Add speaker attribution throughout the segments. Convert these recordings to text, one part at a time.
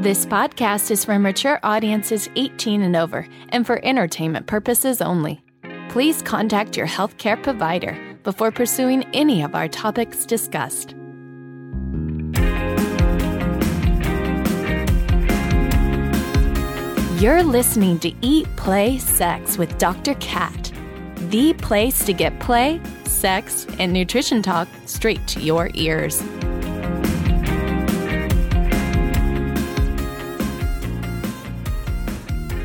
Speaker 1: This podcast is for mature audiences 18 and over and for entertainment purposes only. Please contact your healthcare provider before pursuing any of our topics discussed. You're listening to Eat, Play, Sex with Dr. Kat, the place to get play, sex, and nutrition talk straight to your ears.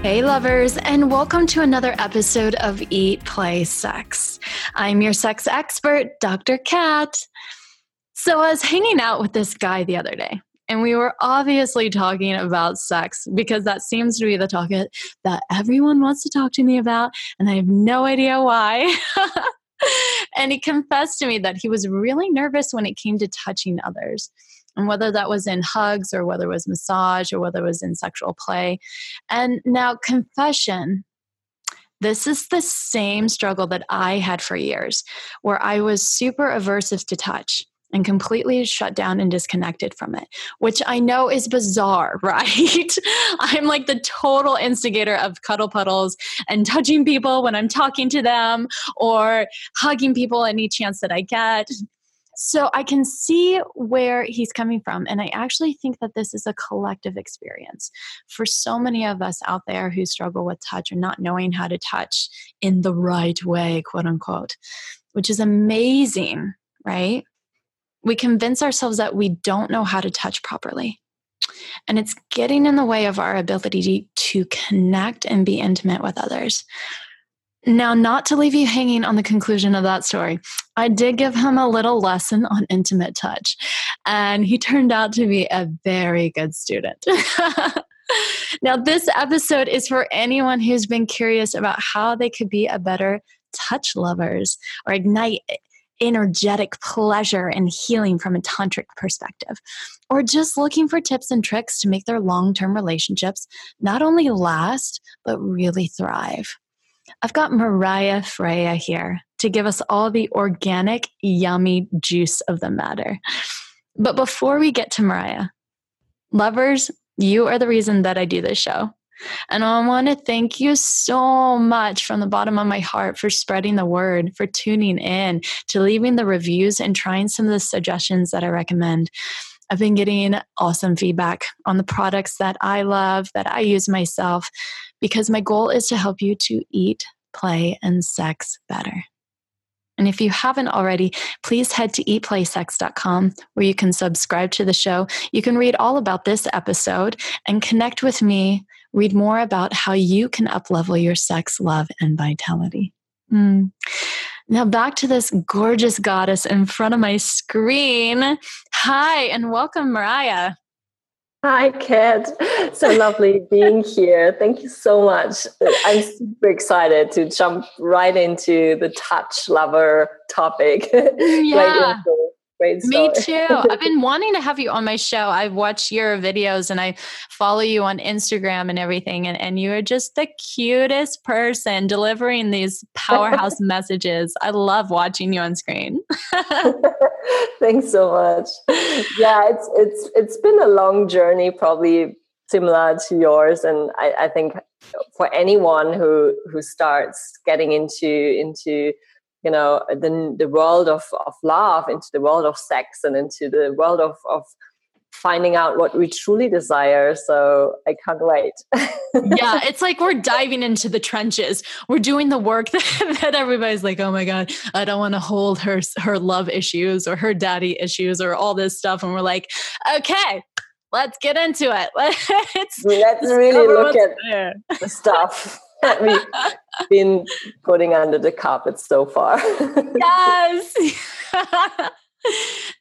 Speaker 1: Hey, lovers, and welcome to another episode of Eat, Play, Sex. I'm your sex expert, Dr. Kat. So, I was hanging out with this guy the other day, and we were obviously talking about sex because that seems to be the topic that everyone wants to talk to me about, and I have no idea why. and he confessed to me that he was really nervous when it came to touching others and whether that was in hugs or whether it was massage or whether it was in sexual play. And now, confession. This is the same struggle that I had for years, where I was super aversive to touch and completely shut down and disconnected from it, which I know is bizarre, right? I'm like the total instigator of cuddle puddles and touching people when I'm talking to them or hugging people any chance that I get. So I can see where he's coming from. And I actually think that this is a collective experience for so many of us out there who struggle with touch or not knowing how to touch in the right way, quote unquote, which is amazing, right? We convince ourselves that we don't know how to touch properly. And it's getting in the way of our ability to connect and be intimate with others. Now, not to leave you hanging on the conclusion of that story, I did give him a little lesson on intimate touch, and he turned out to be a very good student. now, this episode is for anyone who's been curious about how they could be a better touch lovers or ignite energetic pleasure and healing from a tantric perspective, or just looking for tips and tricks to make their long term relationships not only last, but really thrive. I've got Mariah Freya here to give us all the organic, yummy juice of the matter. But before we get to Mariah, lovers, you are the reason that I do this show. And I want to thank you so much from the bottom of my heart for spreading the word, for tuning in, to leaving the reviews and trying some of the suggestions that I recommend. I've been getting awesome feedback on the products that I love, that I use myself, because my goal is to help you to eat, play, and sex better. And if you haven't already, please head to eatplaysex.com where you can subscribe to the show. You can read all about this episode and connect with me, read more about how you can uplevel your sex, love, and vitality. Mm. Now, back to this gorgeous goddess in front of my screen. Hi, and welcome, Mariah.
Speaker 2: Hi, Kat. So lovely being here. Thank you so much. I'm super excited to jump right into the touch lover topic.
Speaker 1: Yeah. Great Me too. I've been wanting to have you on my show. I've watched your videos and I follow you on Instagram and everything. And, and you are just the cutest person delivering these powerhouse messages. I love watching you on screen.
Speaker 2: Thanks so much. Yeah, it's it's it's been a long journey, probably similar to yours. And I, I think for anyone who who starts getting into into you know the the world of of love into the world of sex and into the world of of finding out what we truly desire. So i can't wait.
Speaker 1: Yeah it's like we're diving into the trenches. We're doing the work that, that everybody's like oh my god i don't want to hold her her love issues or her daddy issues or all this stuff. And we're like okay let's get into it. Let's,
Speaker 2: let's really look at there. the stuff we've been putting under the carpet so far.
Speaker 1: yes.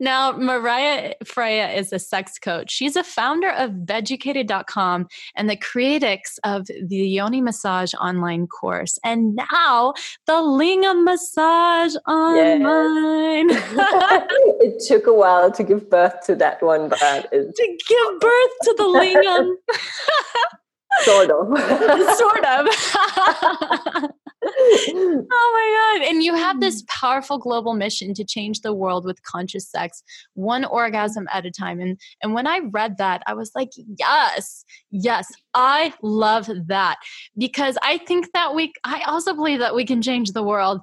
Speaker 1: now, Mariah Freya is a sex coach. She's a founder of Vegucated.com and the creatix of the Yoni Massage online course. And now the Lingam Massage online.
Speaker 2: it took a while to give birth to that one, but
Speaker 1: to give birth to the Lingam
Speaker 2: sort of.
Speaker 1: Sort of. Oh my god. And you have this mm. powerful global mission to change the world with conscious sex one orgasm at a time. And and when i read that i was like yes yes i love that. Because i think that we i also believe that we can change the world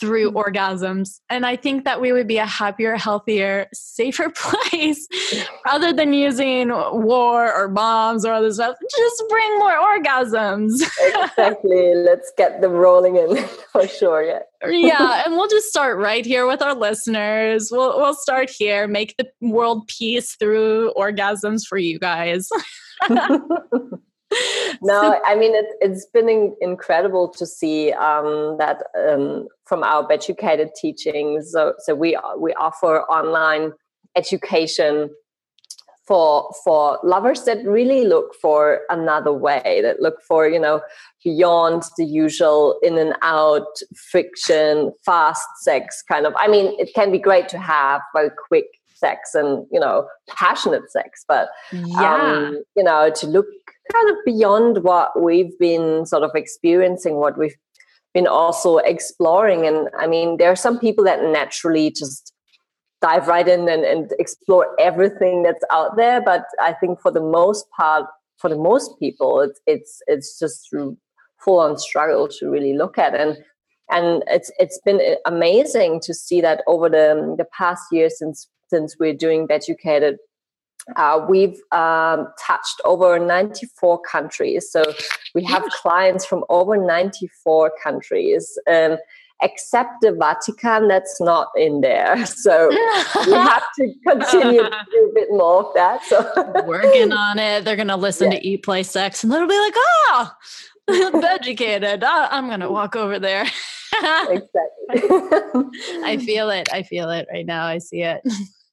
Speaker 1: through mm-hmm. orgasms. And I think that we would be a happier, healthier, safer place rather than using war or bombs or other stuff. Just bring more orgasms.
Speaker 2: exactly. Let's get them rolling in for sure. Yeah.
Speaker 1: yeah. And we'll just start right here with our listeners. We'll, we'll start here, make the world peace through orgasms for you guys
Speaker 2: no, I mean it, it's been in, incredible to see um, that um, from our educated teachings. So, so we we offer online education for for lovers that really look for another way, that look for you know beyond the usual in and out friction, fast sex kind of. I mean, it can be great to have very quick sex and you know passionate sex but yeah. um, you know to look kind of beyond what we've been sort of experiencing, what we've been also exploring. And I mean, there are some people that naturally just dive right in and, and explore everything that's out there. But I think for the most part, for the most people, it's it's it's just full on struggle to really look at. And and it's it's been amazing to see that over the the past year since since we're doing educated uh, we've um, touched over 94 countries. So we have clients from over 94 countries. Um, except the Vatican, that's not in there. So we have to continue to do a bit more of that. So
Speaker 1: working on it. They're going to listen yeah. to Eat, Play, Sex, and they'll be like, oh, educated. I'm going to walk over there. exactly. I feel it. I feel it right now. I see it.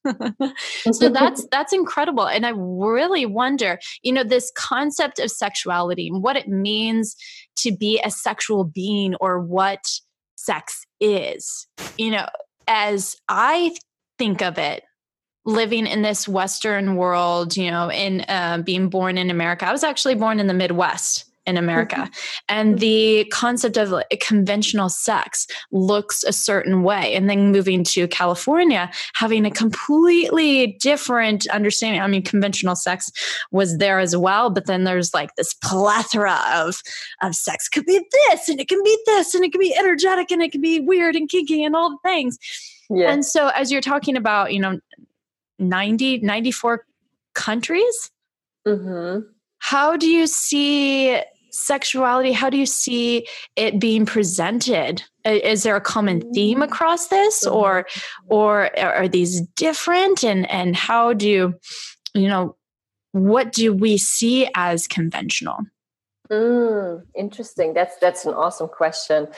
Speaker 1: so that's that's incredible and i really wonder you know this concept of sexuality and what it means to be a sexual being or what sex is you know as i think of it living in this western world you know in uh, being born in america i was actually born in the midwest in America. Mm-hmm. And the concept of like, conventional sex looks a certain way. And then moving to California, having a completely different understanding. I mean, conventional sex was there as well, but then there's like this plethora of, of sex. Could be this, and it can be this, and it can be energetic, and it can be weird and kinky, and all the things. Yeah. And so, as you're talking about, you know, 90, 94 countries. Mm-hmm how do you see sexuality how do you see it being presented? Is there a common theme mm. across this mm-hmm. or or are these different? And and how do you know what do we see as conventional?
Speaker 2: Mm, interesting. That's that's an awesome question.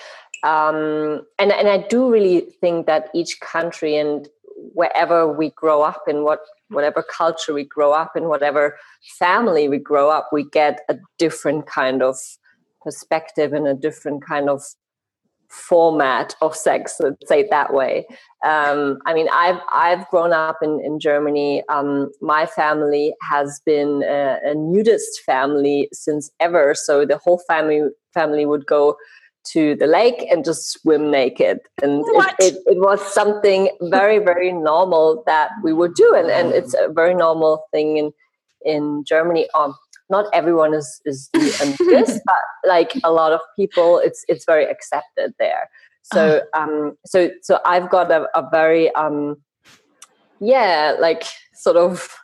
Speaker 2: Um, and and i do really think that each country and wherever we grow up in what whatever culture we grow up in whatever family we grow up we get a different kind of perspective and a different kind of format of sex let's say it that way. Um, i mean i've i've grown up in in germany. Um, my family has been a, a nudist family since ever. So the whole family family would go to the lake and just swim naked. And it, it, it, was something very, very normal that we would do. And, and it's a very normal thing in, in Germany. Um, not everyone is, is this, but like a lot of people, it's, it's very accepted there. So, uh. um, so, so I've got a, a very, um, yeah, like sort of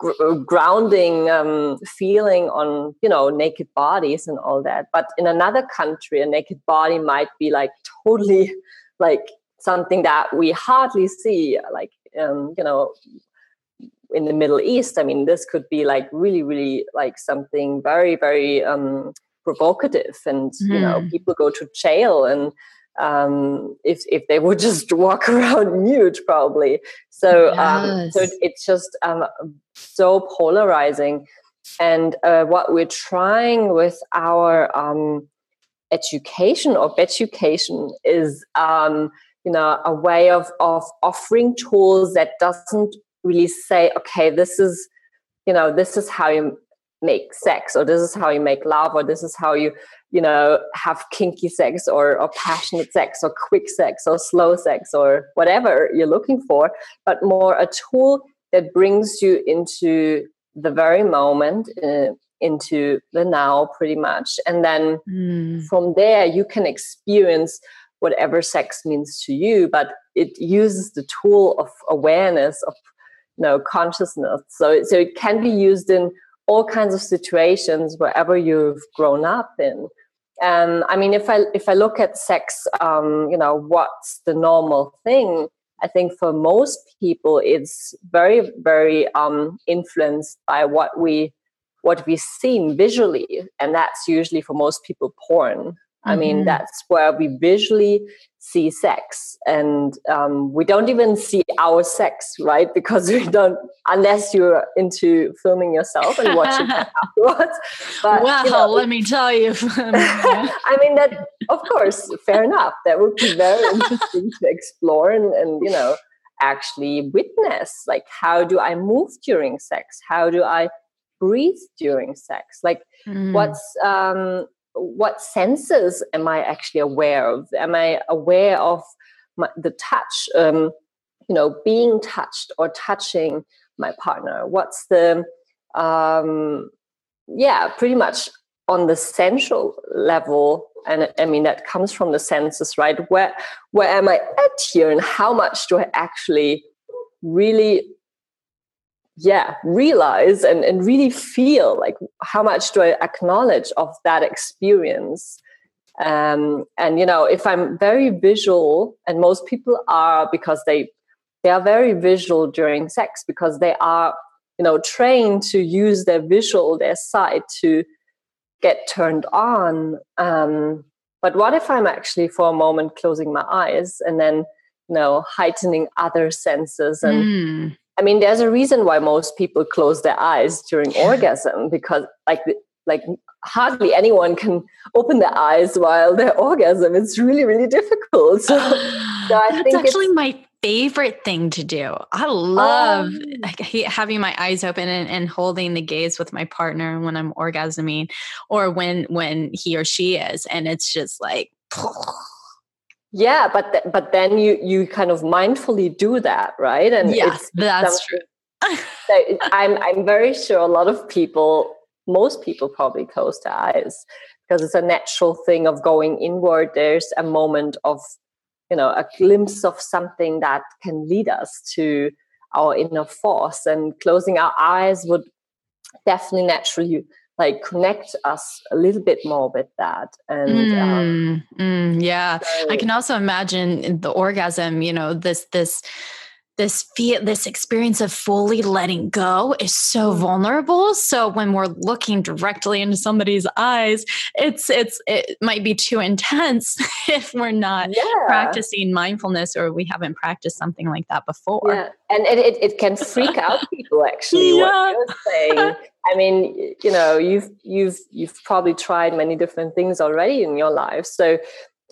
Speaker 2: gr- uh, grounding um, feeling on you know naked bodies and all that but in another country a naked body might be like totally like something that we hardly see like um, you know in the middle east i mean this could be like really really like something very very um, provocative and mm. you know hmm. people go to jail and um, if if they would just walk around nude, probably. So yes. um, so it's just um, so polarizing. And uh, what we're trying with our um, education or education is um, you know a way of of offering tools that doesn't really say okay this is you know this is how you make sex or this is how you make love or this is how you you know have kinky sex or, or passionate sex or quick sex or slow sex or whatever you're looking for but more a tool that brings you into the very moment uh, into the now pretty much and then mm. from there you can experience whatever sex means to you but it uses the tool of awareness of you know consciousness so so it can be used in all kinds of situations wherever you've grown up in um, I mean, if I if I look at sex, um, you know, what's the normal thing? I think for most people, it's very very um, influenced by what we what we've seen visually, and that's usually for most people porn. I mean, mm-hmm. that's where we visually see sex, and um, we don't even see our sex, right? Because we don't, unless you're into filming yourself and watching afterwards.
Speaker 1: But, well, you know, let me tell you.
Speaker 2: I mean, that of course, fair enough. That would be very interesting to explore and, and you know actually witness. Like, how do I move during sex? How do I breathe during sex? Like, mm. what's um, what senses am I actually aware of? Am I aware of my, the touch? Um, you know, being touched or touching my partner. What's the um, yeah, pretty much on the sensual level and i mean that comes from the senses right where where am i at here and how much do i actually really yeah realize and, and really feel like how much do i acknowledge of that experience um, and you know if i'm very visual and most people are because they they are very visual during sex because they are you know trained to use their visual their sight to get turned on um, but what if i'm actually for a moment closing my eyes and then you know heightening other senses and mm. I mean, there's a reason why most people close their eyes during orgasm because, like, like hardly anyone can open their eyes while they're orgasm. It's really, really difficult. So,
Speaker 1: so I That's actually my favorite thing to do. I love um, like, having my eyes open and, and, holding the gaze with my partner when I'm orgasming, or when when he or she is, and it's just like
Speaker 2: yeah but th- but then you you kind of mindfully do that right?
Speaker 1: And yes that's true.
Speaker 2: so i'm i'm very sure a lot of people most people probably close their eyes because it's a natural thing of going inward. There's a moment of you know a glimpse of something that can lead us to our inner force and closing our eyes would definitely naturally like connect us a little bit more with that and mm,
Speaker 1: um, mm, yeah. So, i can also imagine the orgasm you know this this this feel this experience of fully letting go is so mm-hmm. vulnerable so when we're looking directly into somebody's eyes it's it's it might be too intense if we're not yeah. practicing mindfulness or we haven't practiced something like that before
Speaker 2: yeah and it, it, it can freak out people actually yeah. what you're saying i mean you know you've you've you've probably tried many different things already in your life so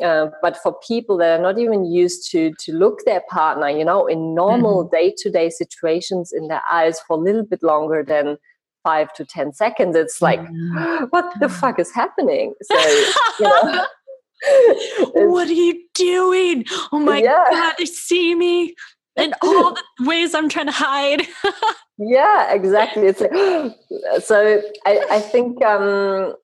Speaker 2: uh, but for people that are not even used to to look their partner, you know, in normal day to day situations in their eyes for a little bit longer than five to ten seconds, it's like, mm. what the fuck is happening? So, you know,
Speaker 1: what are you doing? Oh my yeah. god, they see me in all the ways I'm trying to hide.
Speaker 2: yeah, exactly. It's like, so I, I think um,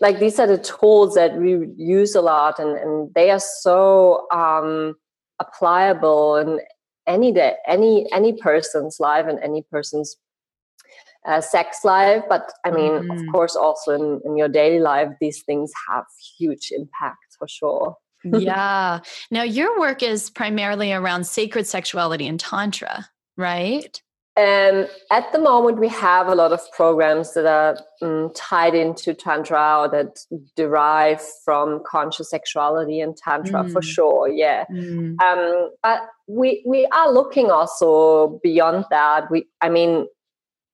Speaker 2: like these are the tools that we use a lot and, and they are so um, applicable in any day any any person's life and any person's uh, sex life. But i mean mm-hmm. of course also in, in your daily life these things have huge impact for sure.
Speaker 1: Yeah. Now your work is primarily around sacred sexuality and tantra right
Speaker 2: um, at the moment, we have a lot of programs that are um, tied into Tantra or that derive from conscious sexuality and Tantra mm. for sure. Yeah. Mm. Um, but we, we are looking also beyond that. We, I mean,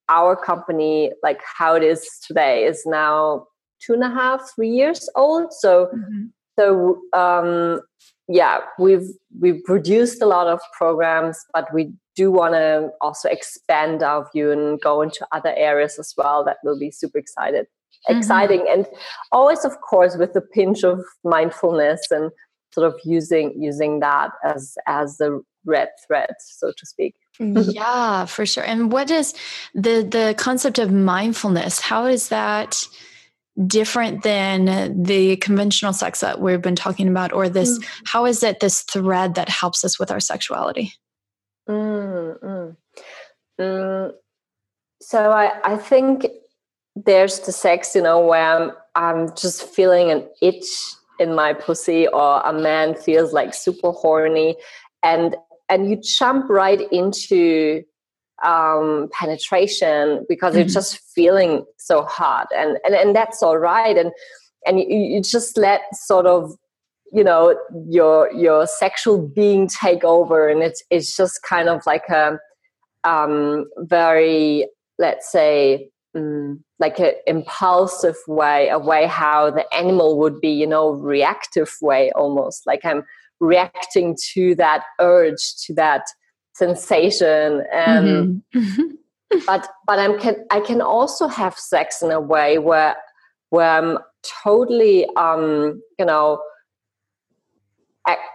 Speaker 2: our company, like how it is today, is now two and a half, three years old. So mm-hmm. so um, yeah, we've we've produced a lot of programs, but we do want to also expand our view and go into other areas as well. That will be super excited, mm-hmm. exciting, and always, of course, with a pinch of mindfulness and sort of using using that as as the red thread, so to speak.
Speaker 1: yeah, for sure. And what is the the concept of mindfulness? How is that? Different than the conventional sex that we've been talking about or this mm. how is it this thread that helps us with our sexuality
Speaker 2: mm, mm. Mm. so I, I think there's the sex you know where I'm, I'm just feeling an itch in my pussy or a man feels like super horny and and you jump right into um, penetration because mm-hmm. you're just feeling so hot and, and and that's all right. And and you, you just let sort of you know your your sexual being take over. And it's it's just kind of like a um, very let's say um, like an impulsive way a way how the animal would be you know reactive way almost. Like i'm reacting to that urge to that sensation um, mm-hmm. but but i'm can i can also have sex in a way where where i'm totally um you know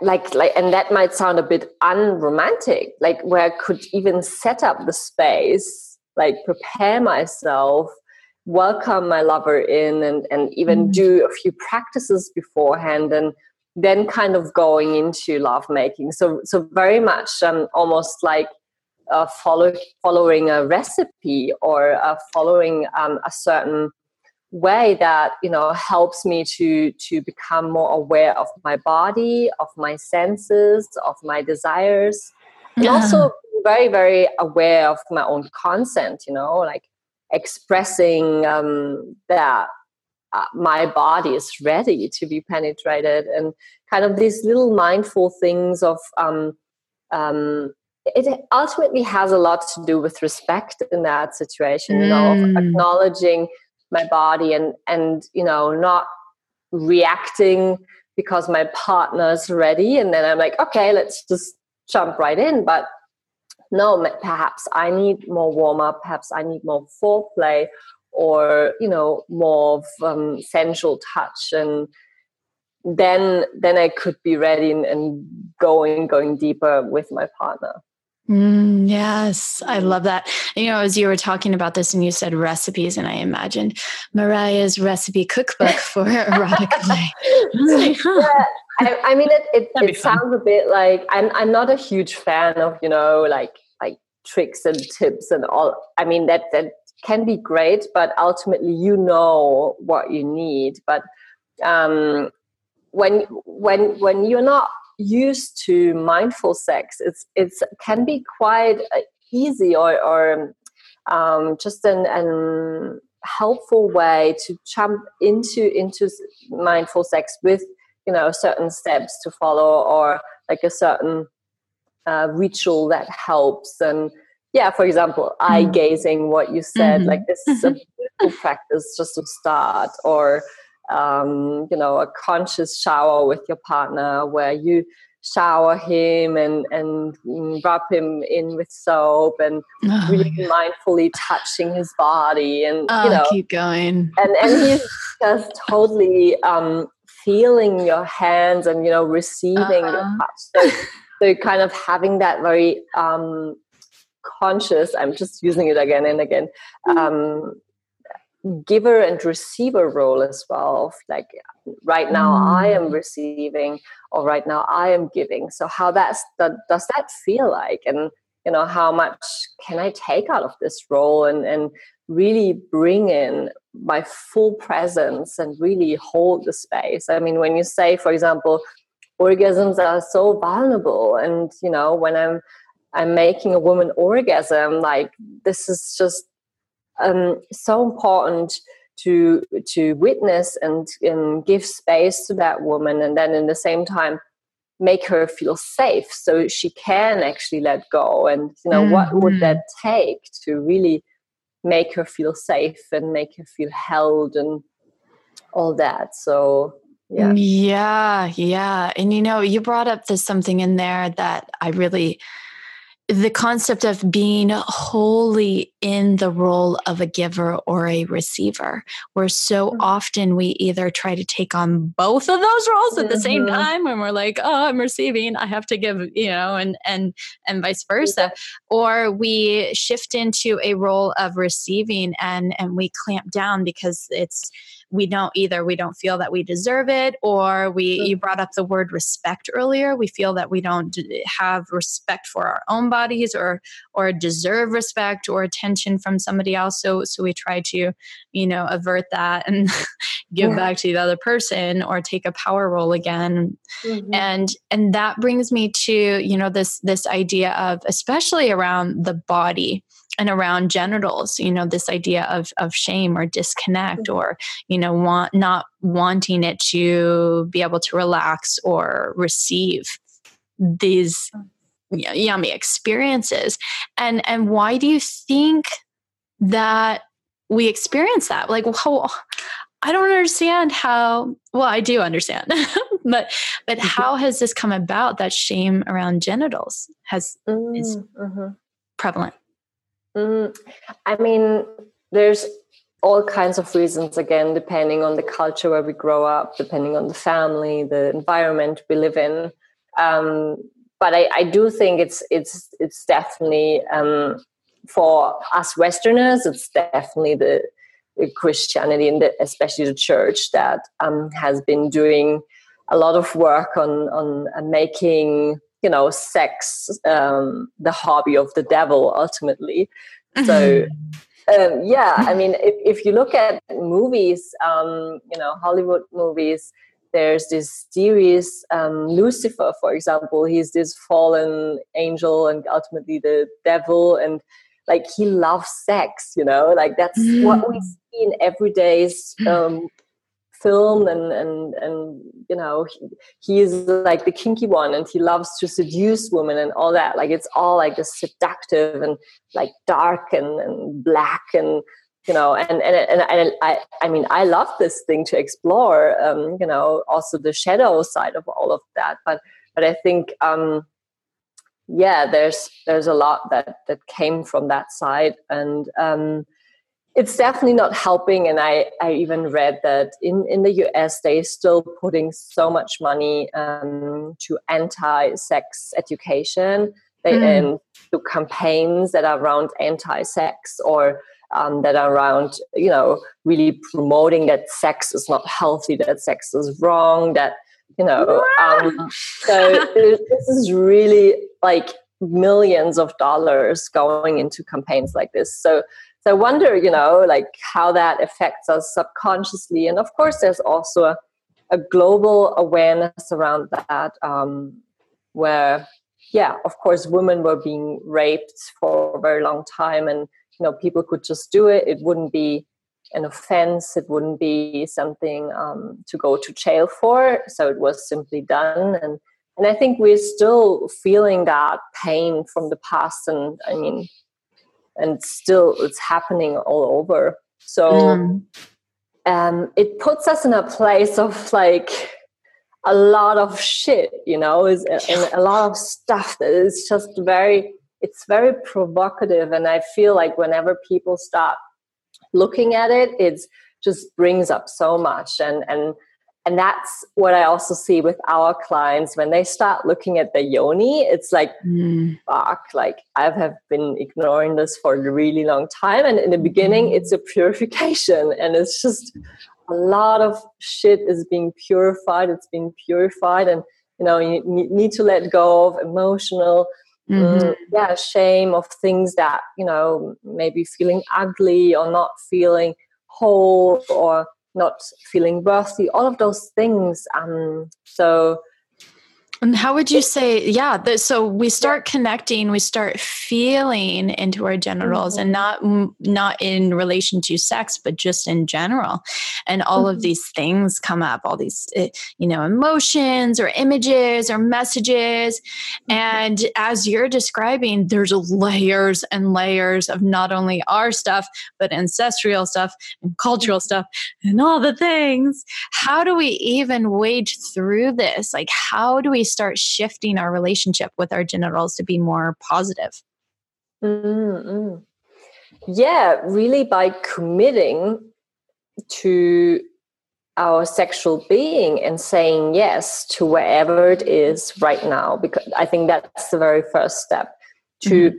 Speaker 2: like like and that might sound a bit unromantic like where i could even set up the space like prepare myself welcome my lover in and and even mm. do a few practices beforehand and then kind of going into lovemaking. So so very much um, almost like uh, follow, following a recipe or uh, following um, a certain way that you know helps me to to become more aware of my body of my senses of my desires and also very very aware of my own consent you know like expressing um, that uh, my body is ready to be penetrated and kind of these little mindful things of um, um, it ultimately has a lot to do with respect in that situation you know mm. acknowledging my body and and you know not reacting because my partner's ready and then i'm like okay let's just jump right in but no perhaps i need more warm up perhaps i need more foreplay or you know more of um, sensual touch and then then i could be ready and, and going going deeper with my partner
Speaker 1: Mm, yes, I love that. You know, as you were talking about this and you said recipes, and I imagined Mariah's recipe cookbook for erotic play.
Speaker 2: I, yeah, I, I, mean, it, it, it sounds a bit like I'm, I'm not a huge fan of, you know, like like tricks and tips and all. I mean, that that can be great, but ultimately you know what you need. But um, when when when you're not used to mindful sex, it's it's can be quite uh, easy or or um, just an, an helpful way to jump into into mindful sex with you know certain steps to follow or like a certain uh, ritual that helps and yeah for example eye mm-hmm. gazing what you said mm-hmm. like this is a mm-hmm. beautiful practice just to start or um, you know a conscious shower with your partner where you shower him and and rub him in with soap and oh really mindfully touching his body and
Speaker 1: oh,
Speaker 2: you know
Speaker 1: keep going
Speaker 2: and and he's just totally um, feeling your hands and you know receiving uh-huh. your touch so, so kind of having that very um, conscious i'm just using it again and again mm. um, giver and receiver role as well of like right now i am mm. receiving or right now i am giving so how that's that does that feel like and you know how much can i take out of this role and and really bring in my full presence and really hold the space i mean when you say for example orgasms are so vulnerable and you know when i'm I'm making a woman orgasm. Like this is just um, so important to to witness and, and give space to that woman, and then in the same time make her feel safe so she can actually let go. And you know mm-hmm. what would that mm-hmm. take to really make her feel safe and make her feel held and all that. So yeah
Speaker 1: yeah yeah and you know you brought up this something in there that i really the concept of being wholly in the role of a giver or a receiver, where so mm-hmm. often we either try to take on both of those roles at the mm-hmm. same time when we're like, oh, I'm receiving, I have to give, you know, and and and vice versa. Or we shift into a role of receiving and and we clamp down because it's we don't either. We don't feel that we deserve it or we you brought up the word respect earlier. We feel that we don't have respect for our own bodies or or deserve respect or attention from somebody else. So so we try to you know avert that and give yeah. back to the other person or take a power role again. Mm-hmm. and and that brings me to you know this this idea of especially around the body and around genitals you know this idea of of shame or disconnect mm-hmm. or you know want not wanting it to be able to relax or receive these mm. yummy experiences and and why do you think that we experience that like how I don't understand how well I do understand but but mm-hmm. how has this come about that shame around genitals has mm, is mm-hmm. prevalent
Speaker 2: Mm, I mean, there's all kinds of reasons, again, depending on the culture where we grow up, depending on the family, the environment we live in. Um, but I, I, do think it's it's it's definitely um, for us Westerners, it's definitely the, the Christianity and the, especially the church that um, has been doing a lot of work on on uh, making you know sex um, the hobby of the devil ultimately. So um, yeah i mean if, if you look at movies um, you know hollywood movies there's this series um, lucifer for example. He's this fallen angel and ultimately the devil and like he loves sex you know? Like that's mm. what we see in everyday um, film and and and you know he, is like the kinky one and he loves to seduce women and all that. Like it's all like the seductive and like dark and, and black and you know and and, and, and I, I mean i love this thing to explore um, you know also the shadow side of all of that. But but i think um yeah there's there's a lot that that came from that side. And um it's definitely not helping and i i even read that in in the us they're still putting so much money um, to anti-sex education. They mm. um, do campaigns that are around anti-sex or um, that are around you know really promoting that sex is not healthy that sex is wrong that you know um, so this is really like millions of dollars going into campaigns like this. So so I wonder, you know, like how that affects us subconsciously. And of course, there's also a, a global awareness around that, um, where, yeah, of course, women were being raped for a very long time, and you know, people could just do it. It wouldn't be an offense. It wouldn't be something um, to go to jail for. So it was simply done, and and I think we're still feeling that pain from the past. And I mean, and still it's happening all over. So mm. um, it puts us in a place of like a lot of shit you know is and a lot of stuff that is just very it's very provocative. And i feel like whenever people start looking at it it just brings up so much. And and and that's what I also see with our clients when they start looking at the yoni. It's like, mm. fuck, like I have been ignoring this for a really long time. And in the beginning, mm. it's a purification, and it's just a lot of shit is being purified. It's being purified, and you know, you need to let go of emotional. Mm-hmm. Mm, yeah, shame of things that you know, maybe feeling ugly or not feeling whole or not feeling worthy, all of those things. Um, so
Speaker 1: And how would you say, yeah, the, so we start connecting, we start feeling into our genitals mm-hmm. and not not in relation to sex, but just in general. And all mm-hmm. of these things come up, all these eh, you know, emotions or images or messages. Mm-hmm. And as you're describing, there's layers and layers of not only our stuff, but ancestral stuff and cultural mm-hmm. stuff and all the things. How do we even wade through this? Like how do we start shifting our relationship with our genitals to be more positive?
Speaker 2: Mm-hmm. Yeah, really by committing to our sexual being and saying yes to wherever it is right now because i think that's the very first step to mm-hmm.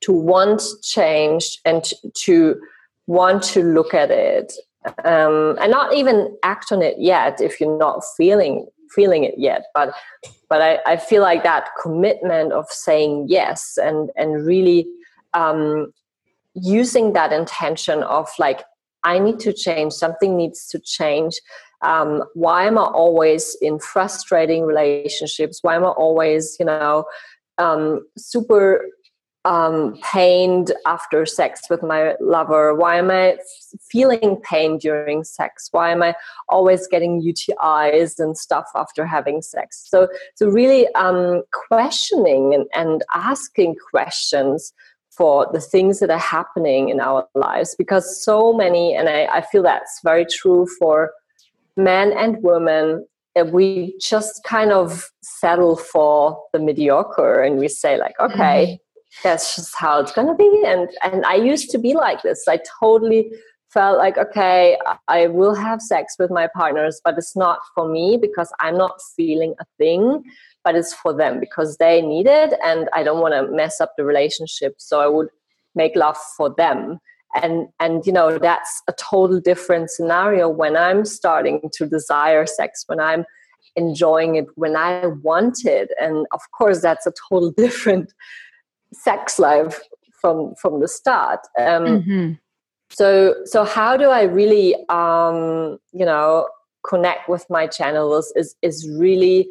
Speaker 2: to want change and to want to look at it um, and not even act on it yet if you're not feeling feeling it yet but but I, I feel like that commitment of saying yes and and really um, using that intention of like i need to change something needs to change um, why am i always in frustrating relationships? Why am i always you know um, super um, pained after sex with my lover? Why am I feeling pain during sex? Why am I always getting UTIs and stuff after having sex? So, so really um, questioning and, and asking questions for the things that are happening in our lives because so many, and I, I feel that's very true for men and women we just kind of settle for the mediocre and we say like okay mm-hmm that's just how it's gonna be and and i used to be like this. I totally felt like okay i will have sex with my partners but it's not for me because i'm not feeling a thing but it's for them because they need it and i don't want to mess up the relationship so i would make love for them. And and you know that's a total different scenario when i'm starting to desire sex when i'm enjoying it when i want it and of course that's a total different sex life from from the start. Um, mm-hmm. So so how do I really um, you know connect with my channels is is really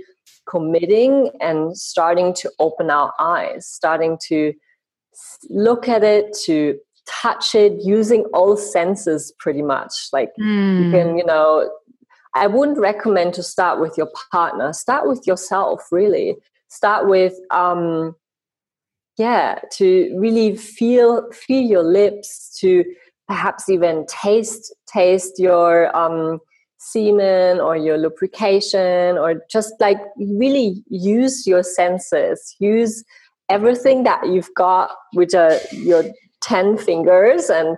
Speaker 2: committing and starting to open our eyes, starting to look at it, to touch it, using all senses pretty much. Like mm. you can, you know, I wouldn't recommend to start with your partner. Start with yourself, really. Start with um, yeah to really feel feel your lips to perhaps even taste taste your um, semen or your lubrication or just like really use your senses. Use everything that you've got which are your 10 fingers and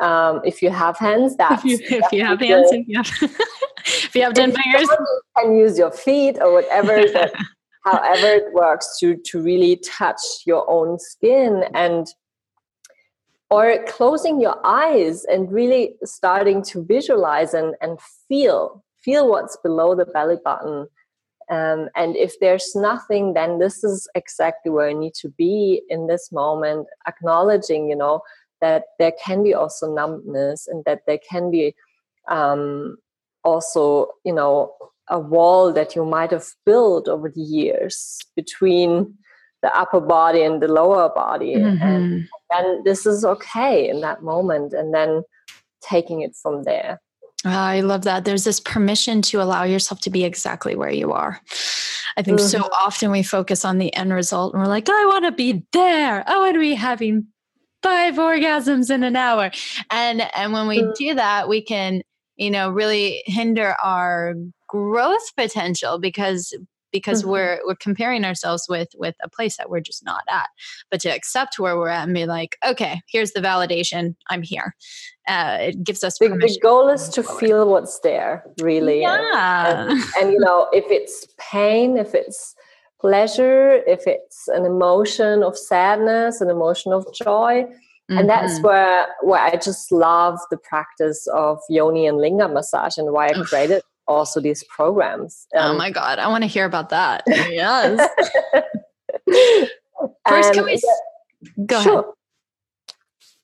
Speaker 2: um, if you have hands that
Speaker 1: if, if you, have hands if you have, if you have 10 fingers.
Speaker 2: and use your feet or whatever however it works to to really touch your own skin and or closing your eyes and really starting to visualize and, and feel feel what's below the belly button. Um, and if there's nothing then this is exactly where i need to be in this moment acknowledging you know that there can be also numbness and that there can be um, also you know a wall that you might have built over the years between the upper body and the lower body mm-hmm. and then this is okay in that moment and then taking it from there
Speaker 1: oh, i love that there's this permission to allow yourself to be exactly where you are i think mm-hmm. so often we focus on the end result and we're like i want to be there i want to be having five orgasms in an hour and and when we mm-hmm. do that we can you know really hinder our growth potential because because mm-hmm. we're we're comparing ourselves with with a place that we're just not at but to accept where we're at and be like okay here's the validation i'm here uh, it gives us
Speaker 2: the, the goal is to forward. feel what's there really
Speaker 1: yeah.
Speaker 2: And, and, and, you know if it's pain if it's pleasure if it's an emotion of sadness an emotion of joy Mm-hmm. and that's mm-hmm. where where i just love the practice of yoni and linga massage and why i created also these programs.
Speaker 1: Oh um, oh my God, I want to hear about that. Yes. First, can we go sure. ahead?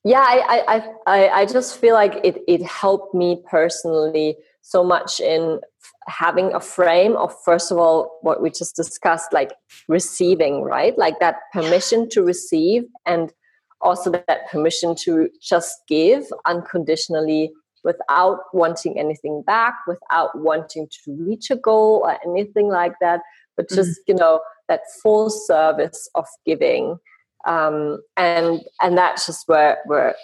Speaker 2: Yeah, I, I, I, I just feel like it, it helped me personally so much in having a frame of first of all what we just discussed like receiving right like that permission to receive and also that permission to just give unconditionally without wanting anything back without wanting to reach a goal or anything like that but just mm-hmm. you know that full service of giving um, and and that's just where where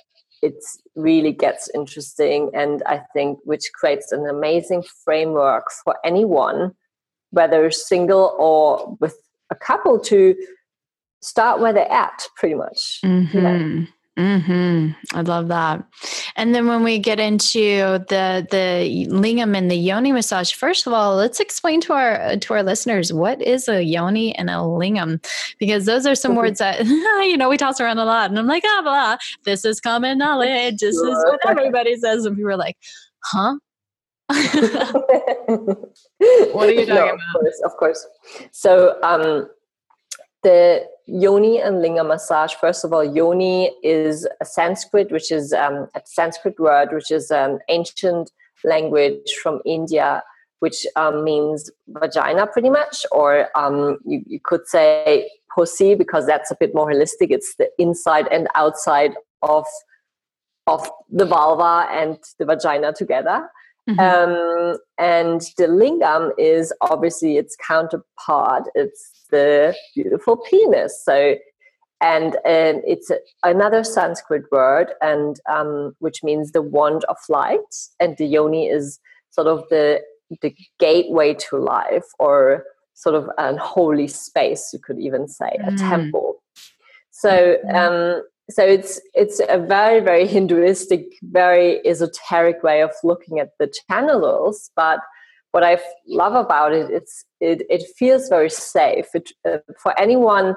Speaker 2: it really gets interesting and i think which creates an amazing framework for anyone whether single or with a couple to start where they're at pretty much
Speaker 1: mm-hmm. yeah. Hmm. I love that. And then when we get into the the lingam and the yoni massage, first of all, let's explain to our to our listeners what is a yoni and a lingam, because those are some words that you know we toss around a lot, and I'm like, ah, oh, blah. This is common knowledge. This is what everybody says, and people are like, huh. what are you talking no,
Speaker 2: about? Of course, of course. So um, the yoni and linga massage. First of all yoni is a sanskrit which is um, a sanskrit word which is an ancient language from india which um, means vagina pretty much or um, you, you, could say pussy because that's a bit more holistic. It's the inside and outside of of the vulva and the vagina together Mm-hmm. Um, and the lingam is obviously its counterpart. It's the beautiful penis. So, and um, it's a, another Sanskrit word, and um, which means the wand of light. And the yoni is sort of the the gateway to life, or sort of an holy space. You could even say mm. a temple. So, mm-hmm. So it's it's a very very hinduistic very esoteric way of looking at the channels but what i love about it it's it, it feels very safe. It, uh, for anyone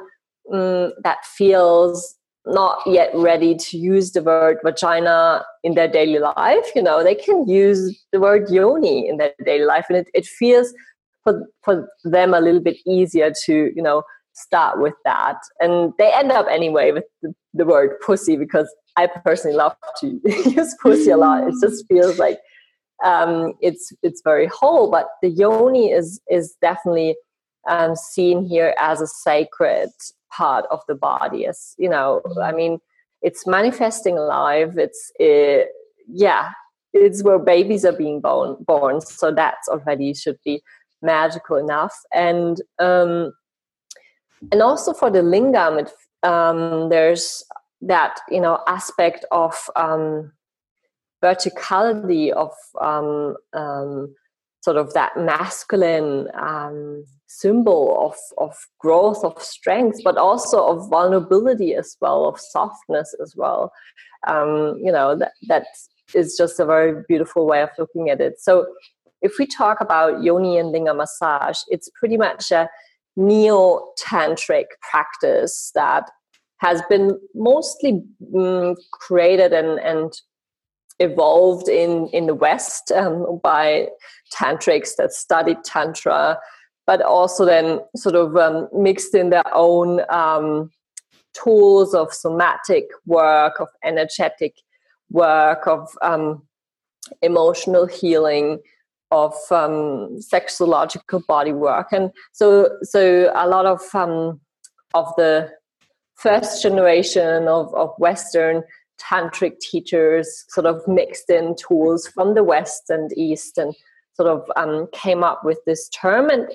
Speaker 2: um, that feels not yet ready to use the word vagina in their daily life you know they can use the word yoni in their daily life and it, it feels for, for them a little bit easier to you know start with that. And they end up anyway with the, the word pussy because I personally love to use pussy a lot. It just feels like um, it's it's very whole. But the yoni is is definitely um, seen here as a sacred part of the body. As you know, I mean, it's manifesting life. It's uh, yeah, it's where babies are being born. Born, so that's already should be magical enough. And um, and also for the lingam it, um, there's that you know aspect of um, verticality of um, um sort of that masculine um, symbol of, of growth of strength but also of vulnerability as well of softness as well. Um, you know that that is just a very beautiful way of looking at it. So if we talk about yoni and linga massage it's pretty much a neo tantric practice that has been mostly um, created and, and evolved in, in the West um, by tantrics that studied Tantra, but also then sort of um, mixed in their own um, tools of somatic work, of energetic work, of um, emotional healing of um, sexological body work, and so so a lot of um, of the first generation of, of Western tantric teachers sort of mixed in tools from the West and East, and sort of um, came up with this term. And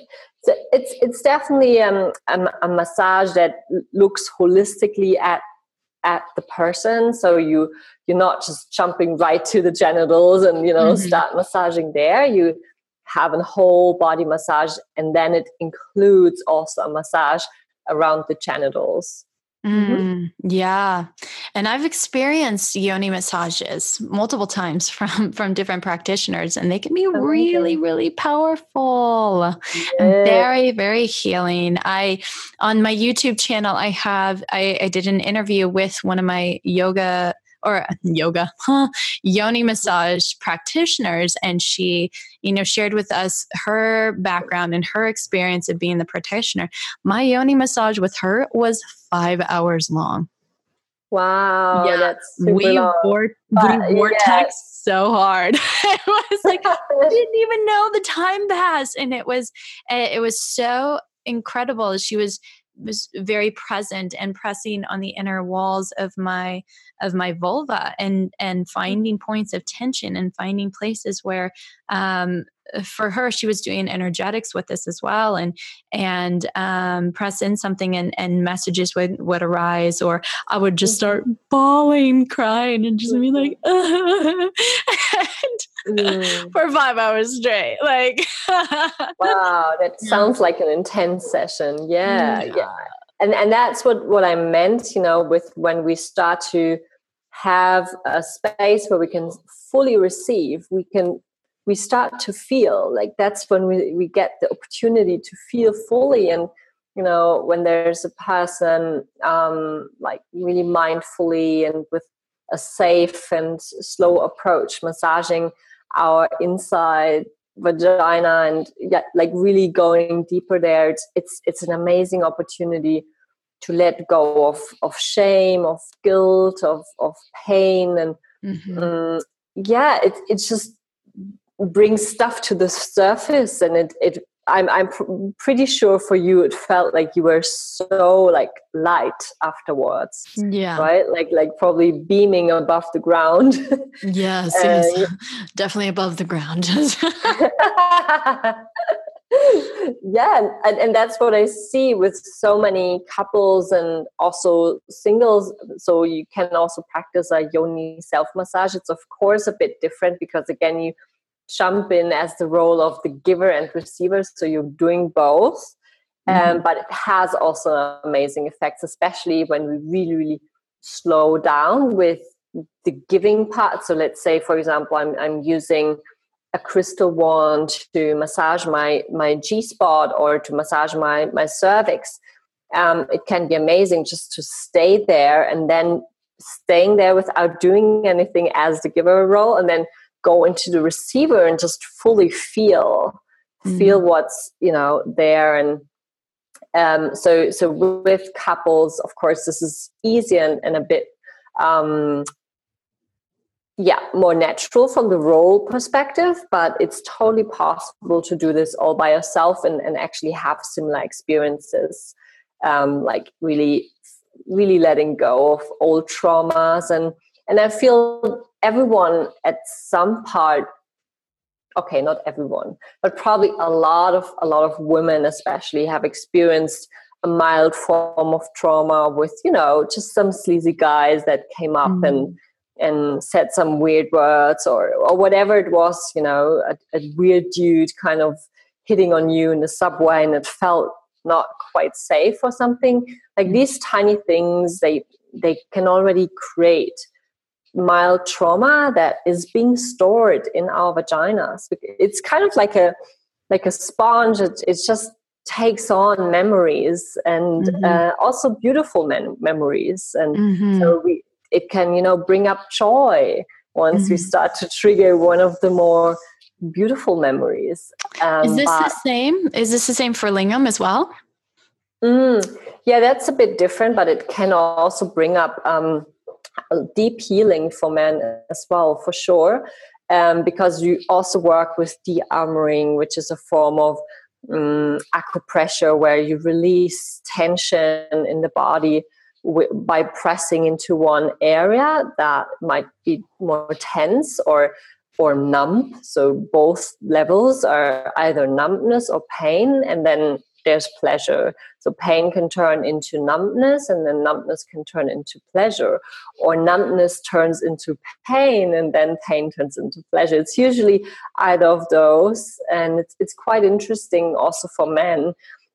Speaker 2: it's it's definitely um, a, a massage that looks holistically at at the person so you you're not just jumping right to the genitals and you know mm-hmm. start massaging there you have a whole body massage and then it includes also a massage around the genitals.
Speaker 1: Mm, yeah. And I've experienced yoni massages multiple times from from different practitioners and they can be really really powerful yeah. very very healing. I on my YouTube channel I have I, I did an interview with one of my yoga or yoga, huh, yoni massage practitioners. And she, you know, shared with us her background and her experience of being the practitioner. My yoni massage with her was five hours long.
Speaker 2: Wow, yeah, that's
Speaker 1: we, vor- uh, we vortex yeah. so hard. it was like I didn't even know the time passed, and it was eh, it was so incredible. She was was very present and pressing on the inner walls of my of my vulva and and finding points of tension and finding places where um, for her she was doing energetics with this as well and and um, press in something and and messages would would arise or i would just start mm-hmm. bawling crying and just be like and mm. for five hours straight like
Speaker 2: wow that sounds like an intense session. Yeah, yeah. yeah. And and that's what what i meant you know with when we start to have a space where we can fully receive we can we start to feel like that's when we, we get the opportunity to feel fully and you know when there's a person um, like really mindfully and with a safe and slow approach massaging our inside vagina and yeah, like really going deeper there it's, it's it's an amazing opportunity to let go of of shame of guilt of of pain and mm-hmm. um, yeah it, it's just bring stuff to the surface and it, it I'm I'm pr- pretty sure for you it felt like you were so like light afterwards.
Speaker 1: Yeah.
Speaker 2: Right? Like like probably beaming above the ground.
Speaker 1: yes, yes. definitely above the ground.
Speaker 2: yeah, and, and that's what I see with so many couples and also singles. So you can also practice a yoni self massage. It's of course a bit different because again you jump in as the role of the giver and receiver so you're doing both. Mm-hmm. um, but it has also amazing effects especially when we really really slow down with the giving part. So let's say for example i'm, I'm using a crystal wand to massage my my g spot or to massage my my cervix. Um, it can be amazing just to stay there and then staying there without doing anything as the giver role. And then go into the receiver and just fully feel mm. feel what's you know there and um, so so with couples of course this is easy and, and a bit um, yeah more natural from the role perspective but it's totally possible to do this all by yourself and, and actually have similar experiences um, like really really letting go of old traumas and and i feel everyone at some part okay not everyone but probably a lot of a lot of women especially have experienced a mild form of trauma with you know just some sleazy guys that came up mm-hmm. and and said some weird words or or whatever it was you know a, a weird dude kind of hitting on you in the subway and it felt not quite safe or something like mm-hmm. these tiny things they they can already create mild trauma that is being stored in our vaginas. It's kind of like a like a sponge. It, it just takes on memories and mm-hmm. uh, also beautiful memories, and mm-hmm. so we it can you know bring up joy once mm-hmm. we start to trigger one of the more beautiful memories.
Speaker 1: Um, is this but, the same? Is this the same for lingam as well?
Speaker 2: Mm, yeah, that's a bit different, but it can also bring up. Um, deep healing for men as well, for sure. Um, because you also work with de-armoring, which is a form of um, acupressure where you release tension in the body by pressing into one area that might be more tense or or numb. So both levels are either numbness or pain, and then there's pleasure. So pain can turn into numbness, and then numbness can turn into pleasure, or numbness turns into pain, and then pain turns into pleasure. It's usually either of those, and it's it's quite interesting also for men.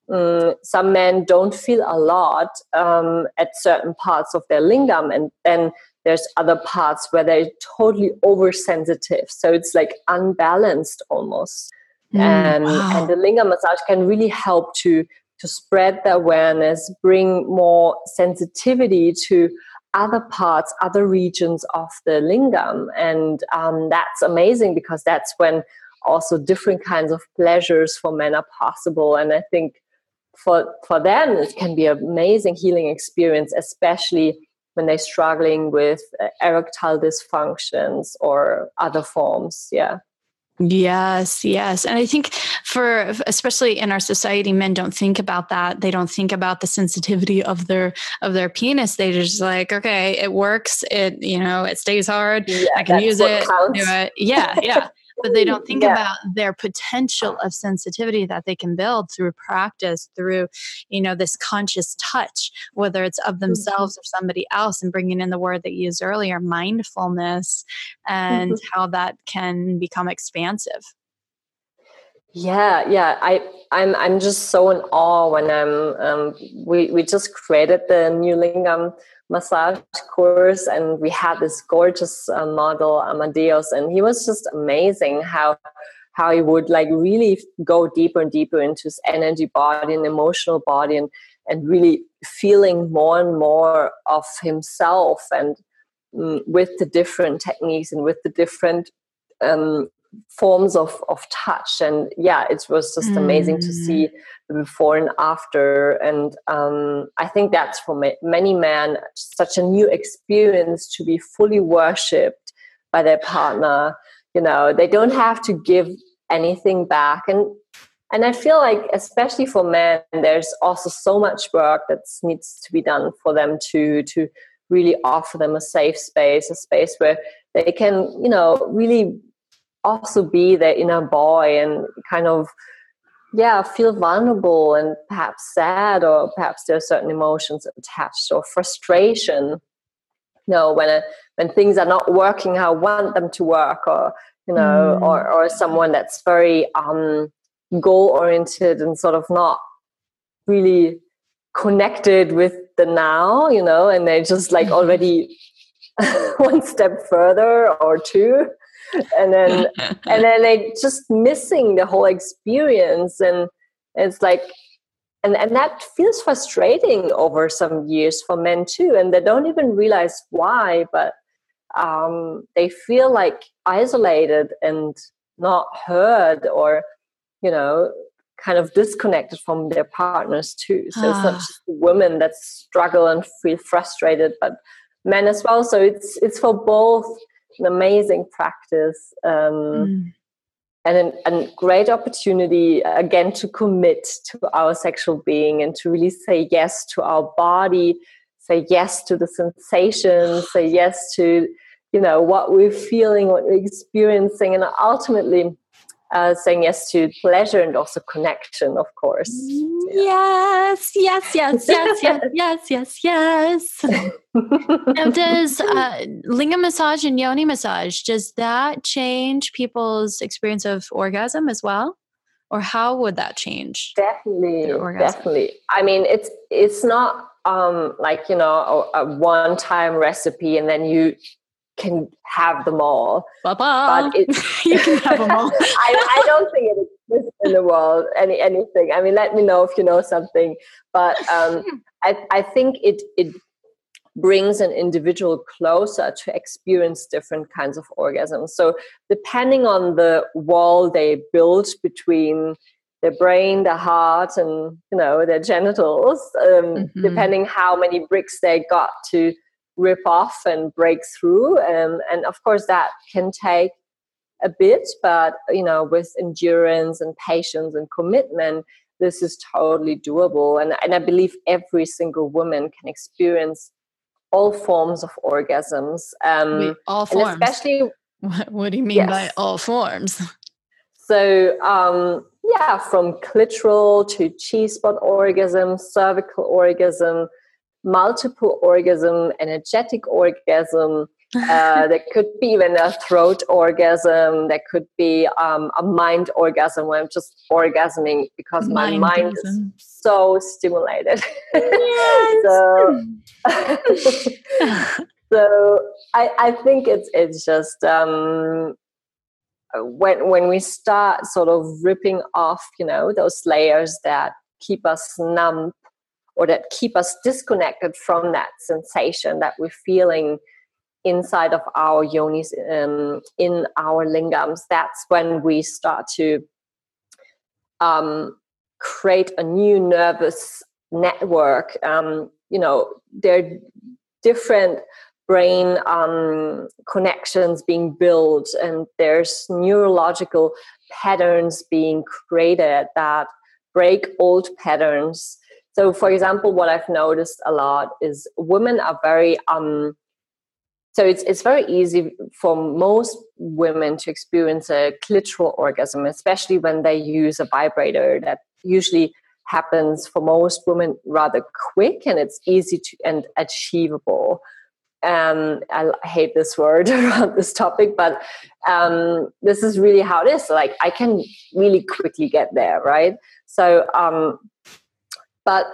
Speaker 2: Um, some men don't feel a lot um, at certain parts of their lingam, and then there's other parts where they're totally oversensitive. So it's like unbalanced almost. Mm, and, wow. and the lingam massage can really help to to spread the awareness, bring more sensitivity to other parts, other regions of the lingam, and um, that's amazing because that's when also different kinds of pleasures for men are possible. And I think for for them it can be an amazing healing experience, especially when they're struggling with uh, erectile dysfunctions or other forms. Yeah.
Speaker 1: Yes, yes. And I think for especially in our society men don't think about that. They don't think about the sensitivity of their of their penis. They just like, okay, it works. It, you know, it stays hard. Yeah, I can use it, do it. Yeah, yeah but they don't think yeah. about their potential of sensitivity that they can build through practice through you know this conscious touch whether it's of mm-hmm. themselves mm-hmm. or somebody else and bringing in the word that you used earlier mindfulness and mm-hmm. how that can become expansive
Speaker 2: yeah yeah i i'm i'm just so in awe when i'm um we we just created the new lingam massage course and we had this gorgeous uh, model amadeus and he was just amazing how how he would like really go deeper and deeper into his energy body and emotional body and and really feeling more and more of himself and mm, with the different techniques and with the different um, forms of of touch and yeah it was just mm. amazing to see mm. the before and after. And um, i think that's for many men such a new experience to be fully worshipped by their partner. You know they don't have to give anything back. And and i feel like especially for men there's also so much work that needs to be done for them to to really offer them a safe space a space where they can you know really also be their inner boy and kind of yeah feel vulnerable and perhaps sad or perhaps there are certain emotions attached or frustration you know when a, when things are not working how i want them to work or you know mm. or or someone that's very um goal oriented and sort of not really connected with the now you know and they're just like already one step further or two and then and then they just missing the whole experience. And it's like and and that feels frustrating over some years for men too. And they don't even realize why but um, they feel like isolated and not heard or you know kind of disconnected from their partners too. So it's not ah. just women that struggle and feel frustrated but men as well. So it's it's for both an amazing practice um, mm. and a great opportunity again to commit to our sexual being and to really say yes to our body say yes to the sensations say yes to you know what we're feeling what we're experiencing and ultimately uh, saying yes to pleasure and also connection, of course.
Speaker 1: Yes, yes, yes, yes, yes, yes, yes, yes. now, does uh, lingam massage and yoni massage does that change people's experience of orgasm as well, or how would that change?
Speaker 2: Definitely, definitely. I mean, it's it's not um, like you know a, a one-time recipe and then you can have them all.
Speaker 1: But it, you can have them all.
Speaker 2: I, I, don't think it exists in the world any anything. I mean, let me know if you know something. But um, I, I think it it brings an individual closer to experience different kinds of orgasms. So depending on the wall they build between their brain, their heart, and you know their genitals, um, mm-hmm. depending how many bricks they got to rip off and break through. Um, and of course that can take a bit but you know with endurance and patience and commitment this is totally doable. And, and i believe every single woman can experience all forms of orgasms um,
Speaker 1: all forms? especially what, what, do you mean yes. by all forms?
Speaker 2: So um, yeah from clitoral to g-spot orgasm cervical orgasm multiple orgasm, energetic orgasm. uh, there could be even a throat orgasm. There could be um, a mind orgasm where I'm just orgasming because mind my mind is so stimulated. Yes. so, so I, I think it's it's just um, when when we start sort of ripping off, you know, those layers that keep us numb or that keep us disconnected from that sensation that we're feeling inside of our yonis um, in our lingams that's when we start to um, create a new nervous network. Um, you know there are different brain um, connections being built and there's neurological patterns being created that break old patterns so for example what i've noticed a lot is women are very um, so it's it's very easy for most women to experience a clitoral orgasm especially when they use a vibrator that usually happens for most women rather quick and it's easy to and achievable um, I hate this word around this topic, but um, this is really how it is. Like I can really quickly get there, right? So, um, but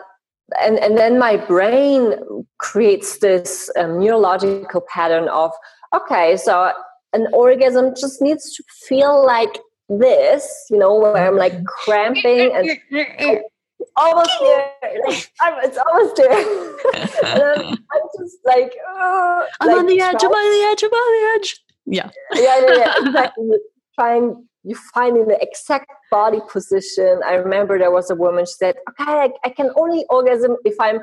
Speaker 2: and and then my brain creates this um, neurological pattern of okay, so an orgasm just needs to feel like this, you know, where I'm like cramping and like, almost there. I'm, it's almost there. I'm, I'm, just like, oh,
Speaker 1: I'm like on the edge. I'm on the edge. I'm on the edge. Yeah.
Speaker 2: Yeah, yeah, yeah. Exactly. Trying, you find in the exact body position. I remember there was a woman. She said, "Okay, I, I can only orgasm if I'm."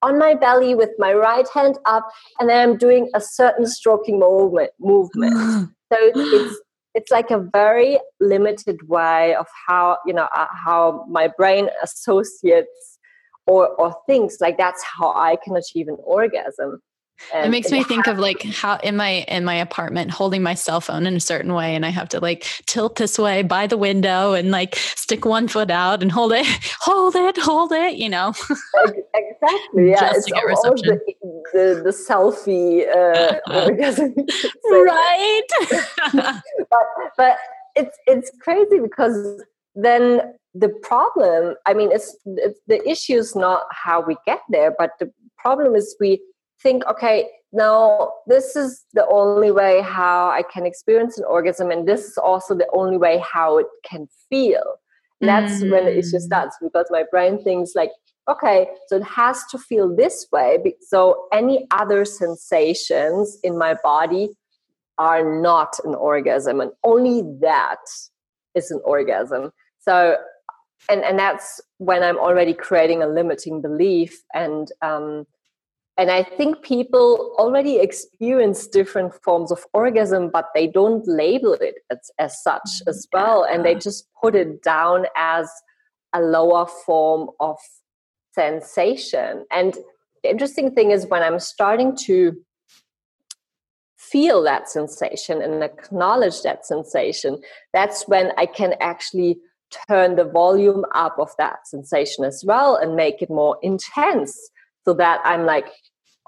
Speaker 2: On my belly with my right hand up, and then I'm doing a certain stroking movement. Movement. so it's it's like a very limited way of how you know uh, how my brain associates or or thinks like that's how I can achieve an orgasm.
Speaker 1: And it makes me think of like how in my in my apartment holding my cell phone in a certain way and I have to like tilt this way by the window and like stick one foot out and hold it hold it hold it you know?
Speaker 2: Exactly yeah. Just it's almost the, the, the selfie uh,
Speaker 1: right?
Speaker 2: But, but it's it's crazy because then the problem i mean it's, it's the issue is not how we get there but the problem is we think, okay, now this is the only way how I can experience an orgasm, and this is also the only way how it can feel. That's mm. when the issue mm. starts because my brain thinks like, okay, so it has to feel this way. So any other sensations in my body are not an orgasm, and only that is an orgasm. So, and and that's when I'm already creating a limiting belief and um, and I think people already experience different forms of orgasm, but they don't label it as, as such mm, as well. And they just put it down as a lower form of sensation. And the interesting thing is when I'm starting to feel that sensation and acknowledge that sensation, that's when I can actually turn the volume up of that sensation as well and make it more intense so that I'm like,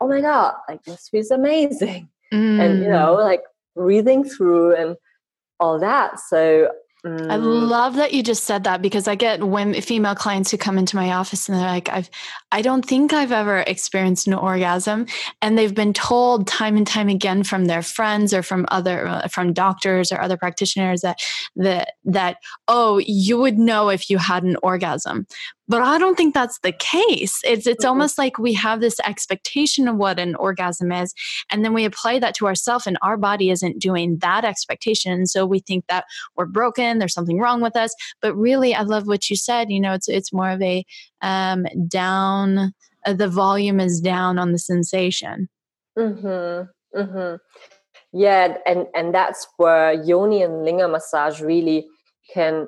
Speaker 2: oh my god, like this feels amazing, mm. and you know, mm. like breathing through and all that. So
Speaker 1: Mm. I love that you just said that because I get women, female clients who come into my office and they're like, "I've, I don't think I've ever experienced an orgasm," and they've been told time and time again from their friends or from other, uh, from doctors or other practitioners that that that oh, you would know if you had an orgasm, but I don't think that's the case. It's it's mm-hmm. almost like we have this expectation of what an orgasm is, and then we apply that to ourselves, and our body isn't doing that expectation. So we think that we're broken, there's something wrong with us. But really, I love what you said. You know, it's it's more of a um, down. Uh, the volume is down on the sensation.
Speaker 2: Mm-hmm. Mm-hmm. Yeah, and and that's where yoni and linga massage really can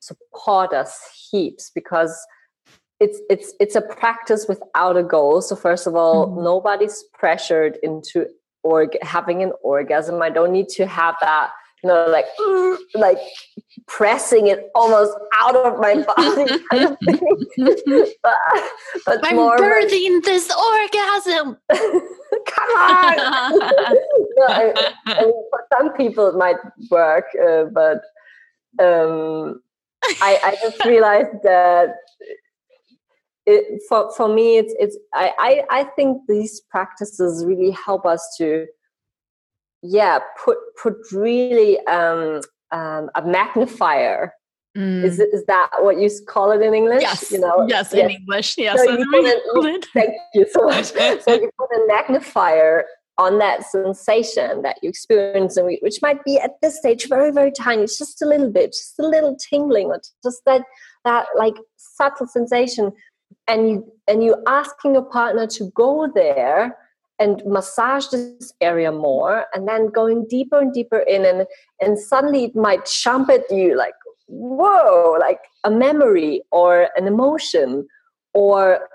Speaker 2: support us heaps because it's it's it's a practice without a goal. So first of all mm-hmm. nobody's pressured into or having an orgasm. I don't need to have that you know like like pressing it almost out of my body kind of
Speaker 1: but, but i'm more birthing like, this orgasm.
Speaker 2: Come on! No, I, I mean, for some people it might work uh, but um I, I just realized that it, for for me it's it's I, I I think these practices really help us to yeah put put really um, um, a magnifier Mm. Is is that what you call it in English?
Speaker 1: Yes. You know. Yes, yes. in English. Yes. So you
Speaker 2: put thank you so much. so you put a magnifier on that sensation that you experience and which might be at this stage very very tiny it's just a little bit just a little tingling or just that that like subtle sensation. And you and you asking your partner to go there and massage this area more and then going deeper and deeper in and and suddenly it might jump at you like whoa like a memory or an emotion or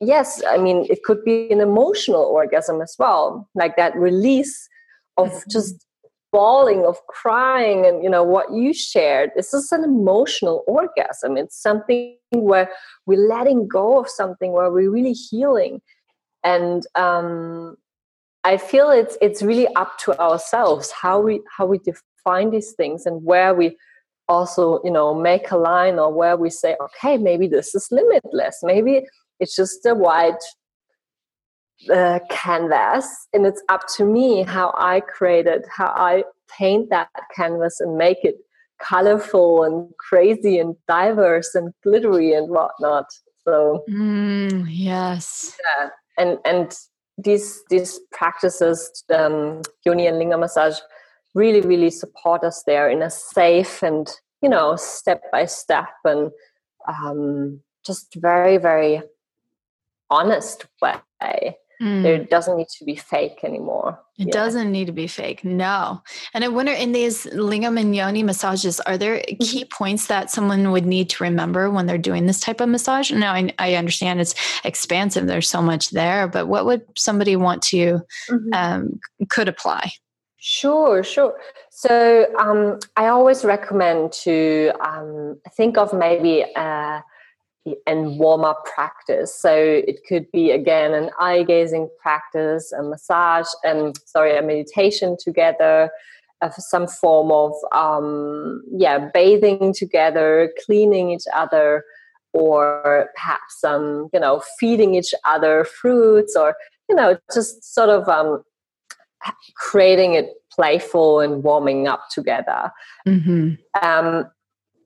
Speaker 2: yes i mean it could be an emotional orgasm as well like that release of mm-hmm. just bawling of crying and you know what you shared. This is an emotional orgasm. It's something where we're letting go of something where we're really healing. And um, i feel it's it's really up to ourselves how we how we define these things and where we also you know make a line or where we say okay maybe this is limitless. Maybe it's just a white uh, canvas and it's up to me how i create it how i paint that canvas and make it colorful and crazy and diverse and glittery and whatnot. So
Speaker 1: mm, yes.
Speaker 2: Yeah and and these these practices um yoni and lingam massage really really support us there in a safe and you know step by step and um, just very very honest way Mm. There doesn't need to be fake anymore.
Speaker 1: It yeah. doesn't need to be fake. No. And I wonder in these lingam and yoni massages, are there key mm-hmm. points that someone would need to remember when they're doing this type of massage? Now I, I understand it's expansive. There's so much there, but what would somebody want to mm-hmm. um, could apply?
Speaker 2: Sure, sure. So um, I always recommend to um, think of maybe uh, and warm up practice. So it could be again an eye gazing practice, a massage, and sorry, a meditation together, uh, some form of um, yeah, bathing together, cleaning each other, or perhaps some um, you know feeding each other fruits, or you know just sort of um, creating it playful and warming up together. Mm-hmm. Um,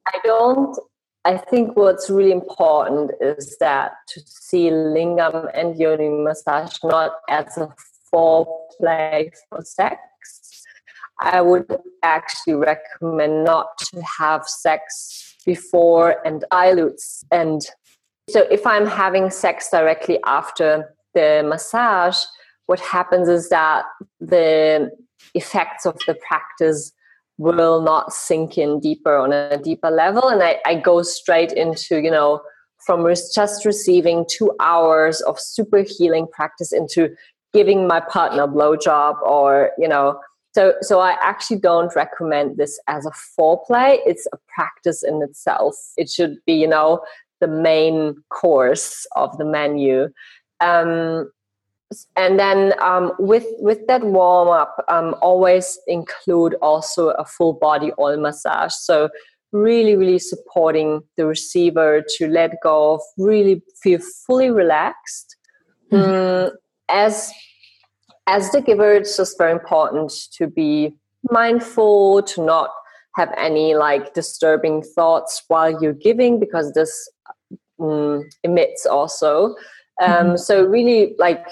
Speaker 2: I don't I think what's really important is that to see lingam and yoni massage not as a foreplay for sex. I would actually recommend not to have sex before and dilutes. And so if I'm having sex directly after the massage, what happens is that the effects of the practice will not sink in deeper on a deeper level. And i, I go straight into you know from just receiving two hours of super healing practice into giving my partner a blowjob or you know. So so i actually don't recommend this as a foreplay. It's a practice in itself. It should be you know the main course of the menu. Um, and then um, with with that warm up um, always include also a full body oil massage so really really supporting the receiver to let go of really feel fully relaxed mm-hmm. um, as as the giver it's just very important to be mindful to not have any like disturbing thoughts while you're giving because this um, emits also um, mm-hmm. so really like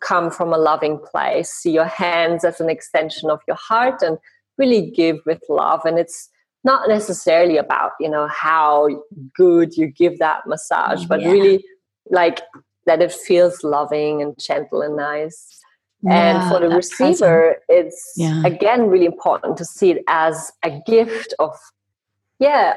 Speaker 2: come from a loving place see your hands as an extension of your heart and really give with love and it's not necessarily about you know how good you give that massage but yeah. really like that it feels loving and gentle and nice yeah, and for the receiver present. it's yeah. again really important to see it as a gift of yeah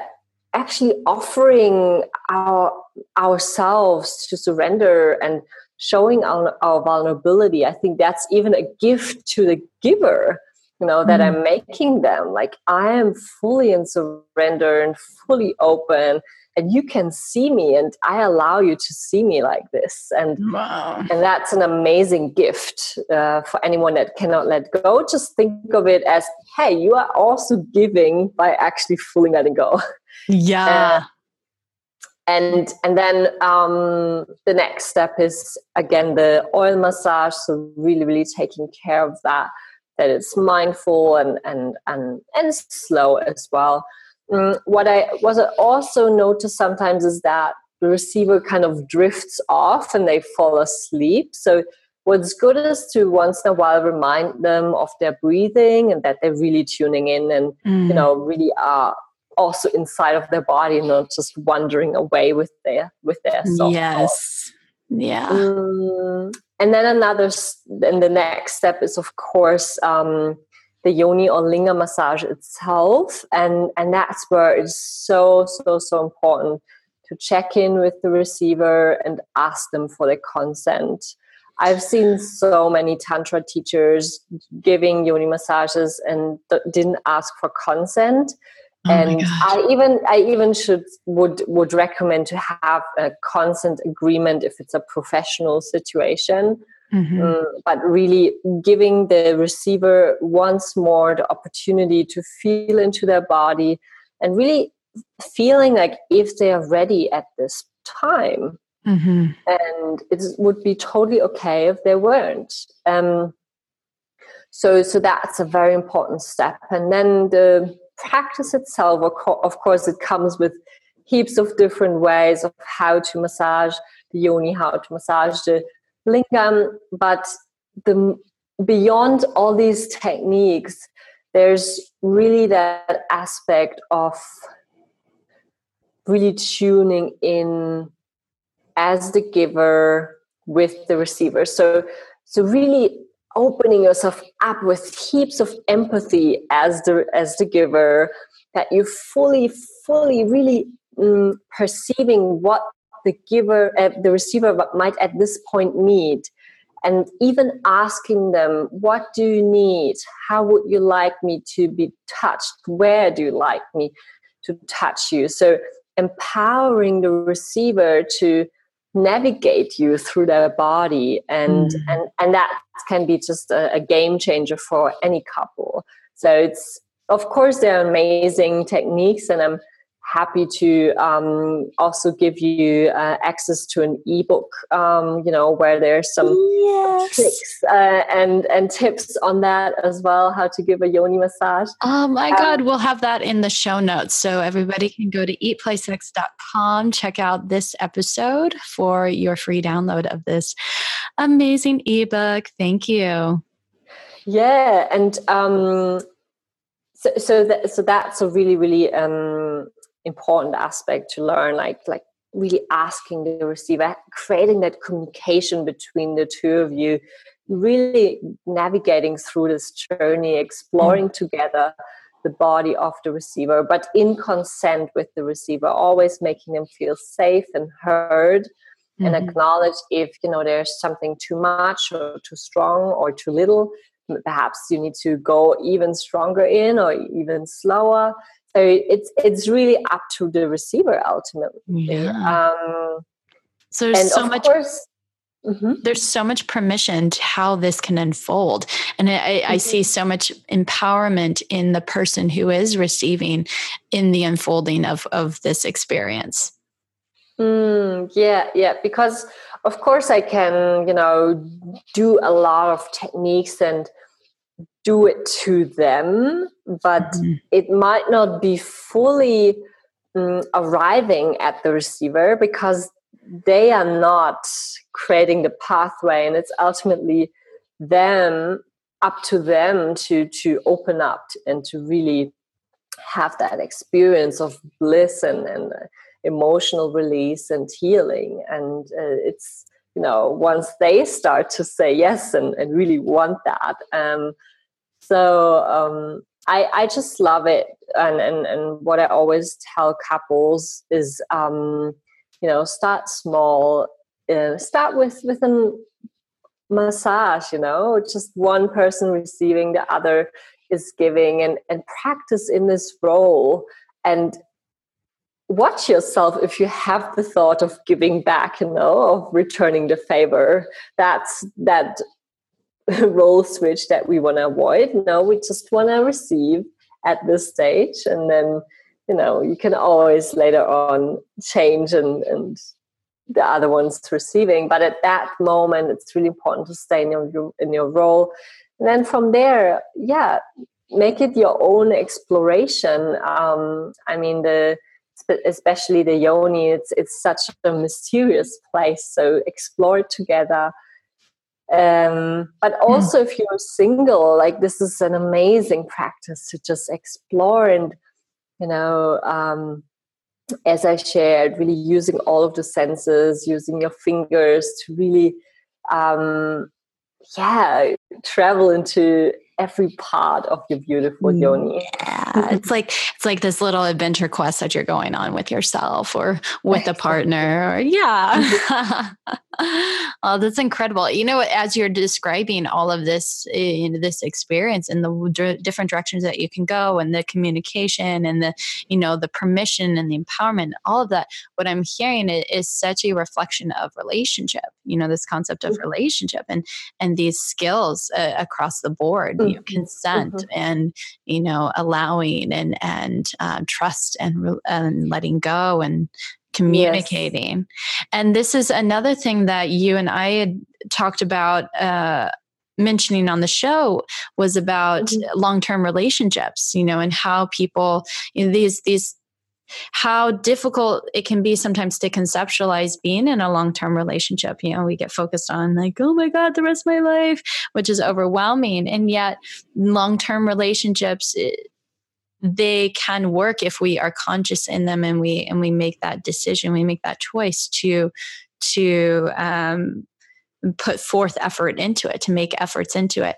Speaker 2: actually offering our ourselves to surrender and showing our, our vulnerability i think that's even a gift to the giver you know that mm-hmm. i'm making them. Like i am fully in surrender and fully open and you can see me and i allow you to see me like this. And wow. and that's an amazing gift uh, for anyone that cannot let go. Just think of it as hey you are also giving by actually fully letting go.
Speaker 1: Yeah
Speaker 2: and and then um, the next step is again the oil massage so really really taking care of that that it's mindful and and and and slow as well um, what i was also notice sometimes is that the receiver kind of drifts off and they fall asleep so what's good is to once in a while remind them of their breathing and that they're really tuning in and mm. you know really are also inside of their body, not just wandering away with their with their soft
Speaker 1: yes, yeah. Um,
Speaker 2: and then another, and the next step is of course um, the yoni or linga massage itself, and and that's where it's so so so important to check in with the receiver and ask them for their consent. I've seen so many tantra teachers giving yoni massages and th- didn't ask for consent. Oh and I even I even should would would recommend to have a consent agreement if it's a professional situation. Mm-hmm. Um, but really giving the receiver once more the opportunity to feel into their body and really feeling like if they are ready at this time mm-hmm. and it would be totally okay if they weren't um, so so that's a very important step and then the practice itself of course it comes with heaps of different ways of how to massage the yoni how to massage the lingam but the beyond all these techniques there's really that aspect of really tuning in as the giver with the receiver. So so really opening yourself up with heaps of empathy as the as the giver that you fully fully really um, perceiving what the giver uh, the receiver might at this point need and even asking them what do you need? How would you like me to be touched? Where do you like me to touch you? So empowering the receiver to navigate you through their body and mm. and and that can be just a, a, game changer for any couple so it's of course there are amazing techniques and i'm happy to um, also give you uh, access to an ebook um, you know where there's some yes. tricks uh, and and tips on that as well how to give a yoni massage.
Speaker 1: Oh my um, god we'll have that in the show notes so everybody can go to eatplaysex.com check out this episode for your free download of this amazing ebook. Thank you.
Speaker 2: Yeah and um so so, that, so that's a really really um important aspect to learn like like really asking the receiver creating that communication between the two of you really navigating through this journey exploring mm. together the body of the receiver but in consent with the receiver always making them feel safe and heard mm-hmm. and acknowledge if you know there's something too much or too strong or too little perhaps you need to go even stronger in or even slower so it's it's really up to the receiver ultimately yeah. um,
Speaker 1: so there's so much course, mm-hmm. there's so much permission to how this can unfold and I, mm-hmm. I, see mm-hmm. so much empowerment in the person who is receiving in the unfolding of of this experience
Speaker 2: mm, yeah yeah because of course i can you know do a lot of techniques and do it to them, but mm-hmm. it might not be fully um, arriving at the receiver because they are not creating the pathway, and it's ultimately them up to them to to open up and to really have that experience of bliss and, and uh, emotional release and healing and uh, it's you know once they start to say yes and, and really want that um, so um, I, I just love it. And, and, and what I always tell couples is, um, you know, start small, uh, start with, with a massage, you know, just one person receiving, the other is giving and, and practice in this role and watch yourself if you have the thought of giving back you know of returning the favor that's that role switch that we want to avoid. No, we just want to receive at this stage, and then you know you can always later on change and and the other one's receiving. But at that moment, it's really important to stay in your in your role, and then from there, yeah, make it your own exploration. Um, I mean the especially the yoni it's it's such a mysterious place so explore it together um, but hmm. also, if you're single, like this is an amazing practice to just explore and, you know, um, as I shared, really using all of the senses, using your fingers to really um, yeah, travel into every part of your beautiful yoni.
Speaker 1: Yeah, it's like it's like this little adventure quest that you're going on with yourself or with a partner. Or, yeah, oh, that's incredible. You know, as you're describing all of this, you know, this experience and the d- different directions that you can go, and the communication, and the you know the permission and the empowerment, all of that. What I'm hearing is, is such a reflection of relationship. You know, this concept of mm. relationship and and these skills uh, across the board. Mm you know, consent mm-hmm. and you know allowing and and uh, trust and and letting go and communicating yes. and this is another thing that you and i had talked about uh, mentioning on the show was about mm-hmm. long-term relationships you know and how people you know, these these how difficult it can be sometimes to conceptualize being in a long term relationship. You know, we get focused on like, oh my God, the rest of my life, which is overwhelming. And yet, long term relationships, it, eh, they can work if we are conscious in them and we and we make that decision we make that choice to to um, put forth effort into it to make efforts into it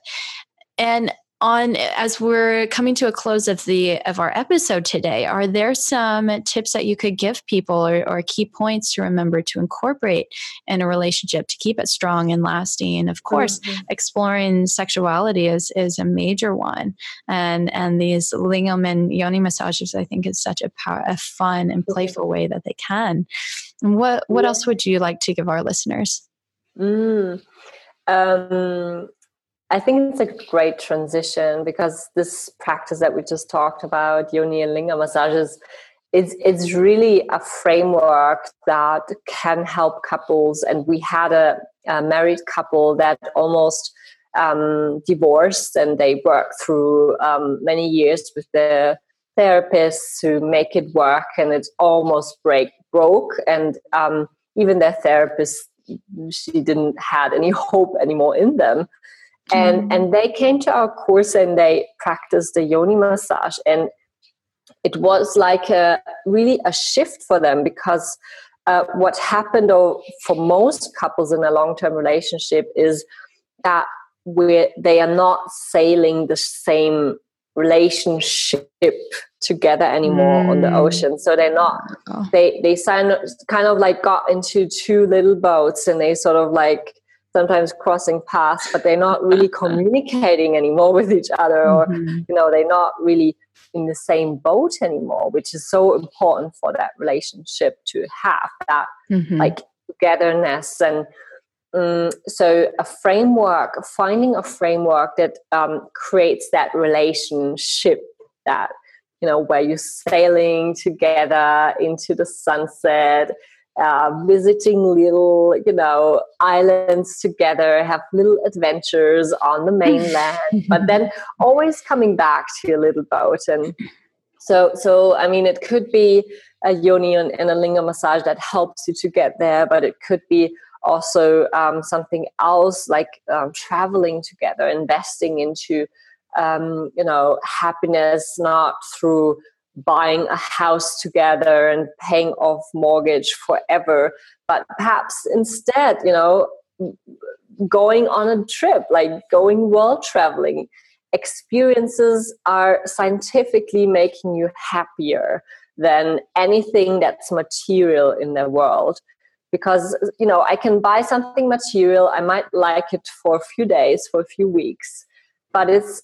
Speaker 1: and on as we're coming to a close of the of our episode today are there some tips that you could give people or, or key points to remember to incorporate in a relationship to keep it strong and lasting and of course mm-hmm. exploring sexuality is is a major one and and these lingam and yoni massages i think is such a, power, a fun and mm-hmm. playful way that they can and what what else would you like to give our listeners
Speaker 2: mm. um I think it's a great transition because this practice that we just talked about, yoni and linga massages, it's it's really a framework that can help couples. And we had a, a married couple that almost um, divorced, and they worked through um, many years with their therapists to make it work, and it almost break broke. And um, even their therapist, she didn't had any hope anymore in them and mm. and they came to our course and they practiced the yoni massage and it was like a really a shift for them because uh, what happened for most couples in a long-term relationship is that we they are not sailing the same relationship together anymore mm. on the mm. ocean so they're not oh. they they sign, kind of like got into two little boats and they sort of like sometimes crossing paths but they're not really communicating anymore with each other or mm-hmm. you know they're not really in the same boat anymore which is so important for that relationship to have that mm-hmm. like togetherness and um, so a framework finding a framework that um, creates that relationship that you know where you're sailing together into the sunset uh, visiting little, you know, islands together, have little adventures on the mainland, but then always coming back to your little boat. And so, so I mean, it could be a yoni and, a linga massage that helps you to get there, but it could be also um, something else like um, traveling together, investing into, um, you know, happiness not through buying a house together and paying off mortgage forever. But perhaps instead you know going on a trip like going world traveling experiences are scientifically making you happier than anything that's material in the world. Because you know i can buy something material i might like it for a few days for a few weeks but it's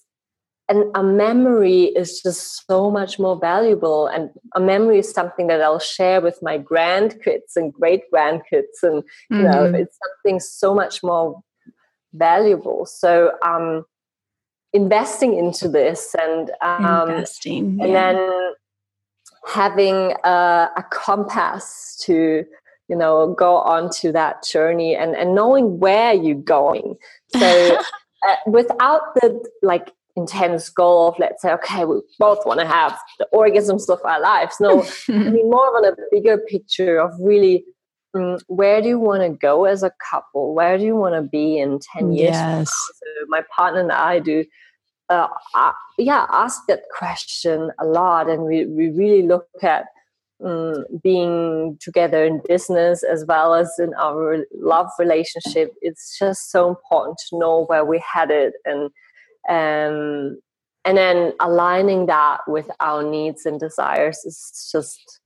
Speaker 2: and a memory is just so much more valuable and a memory is something that i'll share with my grandkids and great grandkids and you mm-hmm. know it's something so much more valuable so um investing into this and um investing, yeah. and then having a, a compass to you know go on to that journey and and knowing where you're going so uh, without the like intense goal of let's say okay we both want to have the orgasms of our lives. No i mean more on a bigger picture of really um, where do you want to go as a couple? Where do you want to be in 10 years yes. so my partner and i do uh, uh, yeah ask that question a lot and we, we really look at um, being together in business as well as in our love relationship, it's just so important to know where we're headed and um, and then aligning that with our needs and desires is just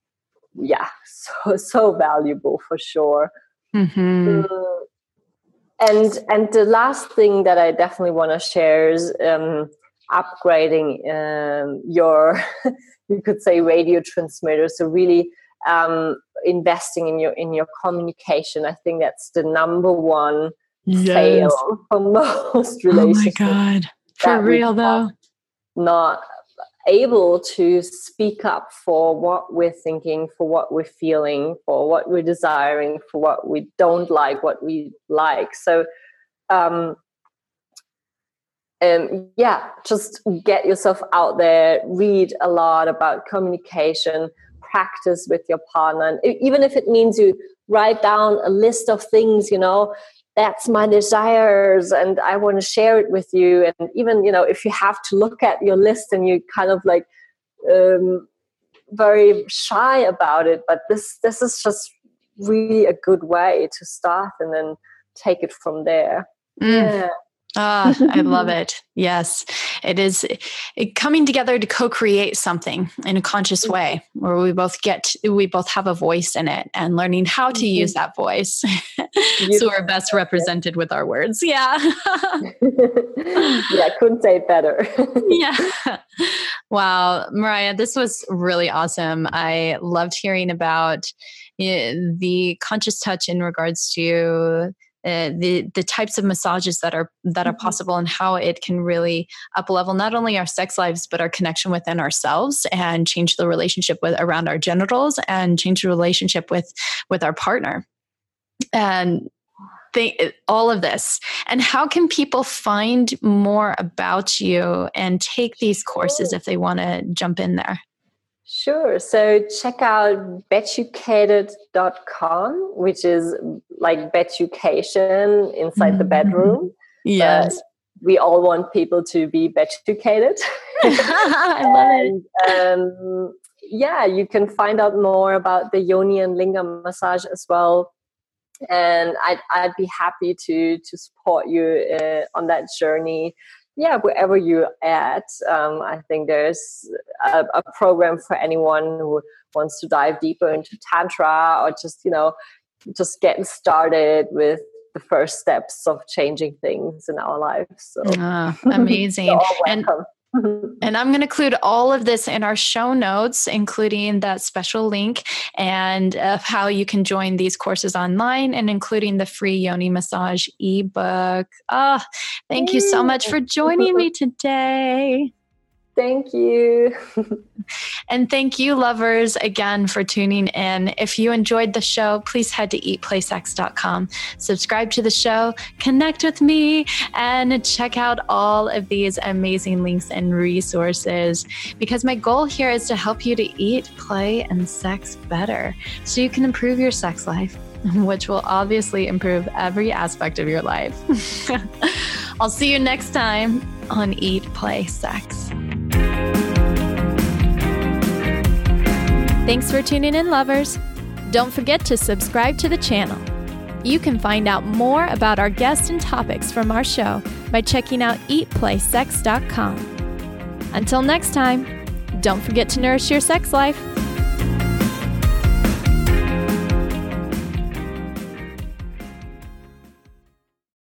Speaker 2: yeah so so valuable for sure. Mm-hmm. Um, and and the last thing that I definitely want to share is um, upgrading um, your you could say radio transmitter so really um, investing in your in your communication i think that's the number one yes. fail for most relationships
Speaker 1: oh my god for real though
Speaker 2: not able to speak up for what we're thinking for what we're feeling for what we're desiring for what we don't like what we like so um, um, yeah, just get yourself out there, read a lot about communication, practice with your partner. And even if it means you write down a list of things, you know, that's my desires and I want to share it with you. And even, you know, if you have to look at your list and you kind of like um, very shy about it, but this this is just really a good way to start and then take it from there. Mm.
Speaker 1: Yeah. Ah, I love it. Yes, it is it, coming together to co-create something in a conscious mm-hmm. way, where we both get we both have a voice in it, and learning how to mm-hmm. use that voice, so we're best represented with our words. Yeah,
Speaker 2: yeah, couldn't say it better.
Speaker 1: yeah, wow, Mariah, this was really awesome. I loved hearing about eh, the conscious touch in regards to uh, the the types of massages that are that are mm-hmm. possible and how it can really up level not only our sex lives but our connection within ourselves and change the relationship with around our genitals and change the relationship with with our partner. And they, all of this. And how can people find more about you and take these courses if they want to jump in there
Speaker 2: Sure. So check out beducated.com, which is like beducation inside mm-hmm. the bedroom.
Speaker 1: Yes.
Speaker 2: But we all want people to be beducated.
Speaker 1: I love and,
Speaker 2: it. Um, yeah, you can find out more about the yoni and lingam massage as well. And I'd, I'd be happy to to support you uh, on that journey yeah, wherever you're at, um, I think there's a, a, program for anyone who wants to dive deeper into Tantra or just, you know, just getting started with the first steps of changing things in our lives. So
Speaker 1: ah, amazing. and and I'm going to include all of this in our show notes, including that special link and of how you can join these courses online and including the free yoni massage ebook. Ah, oh, thank you so much for joining me today.
Speaker 2: Thank you.
Speaker 1: and thank you, lovers, again for tuning in. If you enjoyed the show, please head to eatplaysex.com, subscribe to the show, connect with me, and check out all of these amazing links and resources. Because my goal here is to help you to eat, play, and sex better so you can improve your sex life, which will obviously improve every aspect of your life. I'll see you next time on Eat, Play, Sex. Thanks for tuning in, lovers. Don't forget to subscribe to the channel. You can find out more about our guests and topics from our show by checking out eatplaysex.com. Until next time, don't forget to nourish your sex life.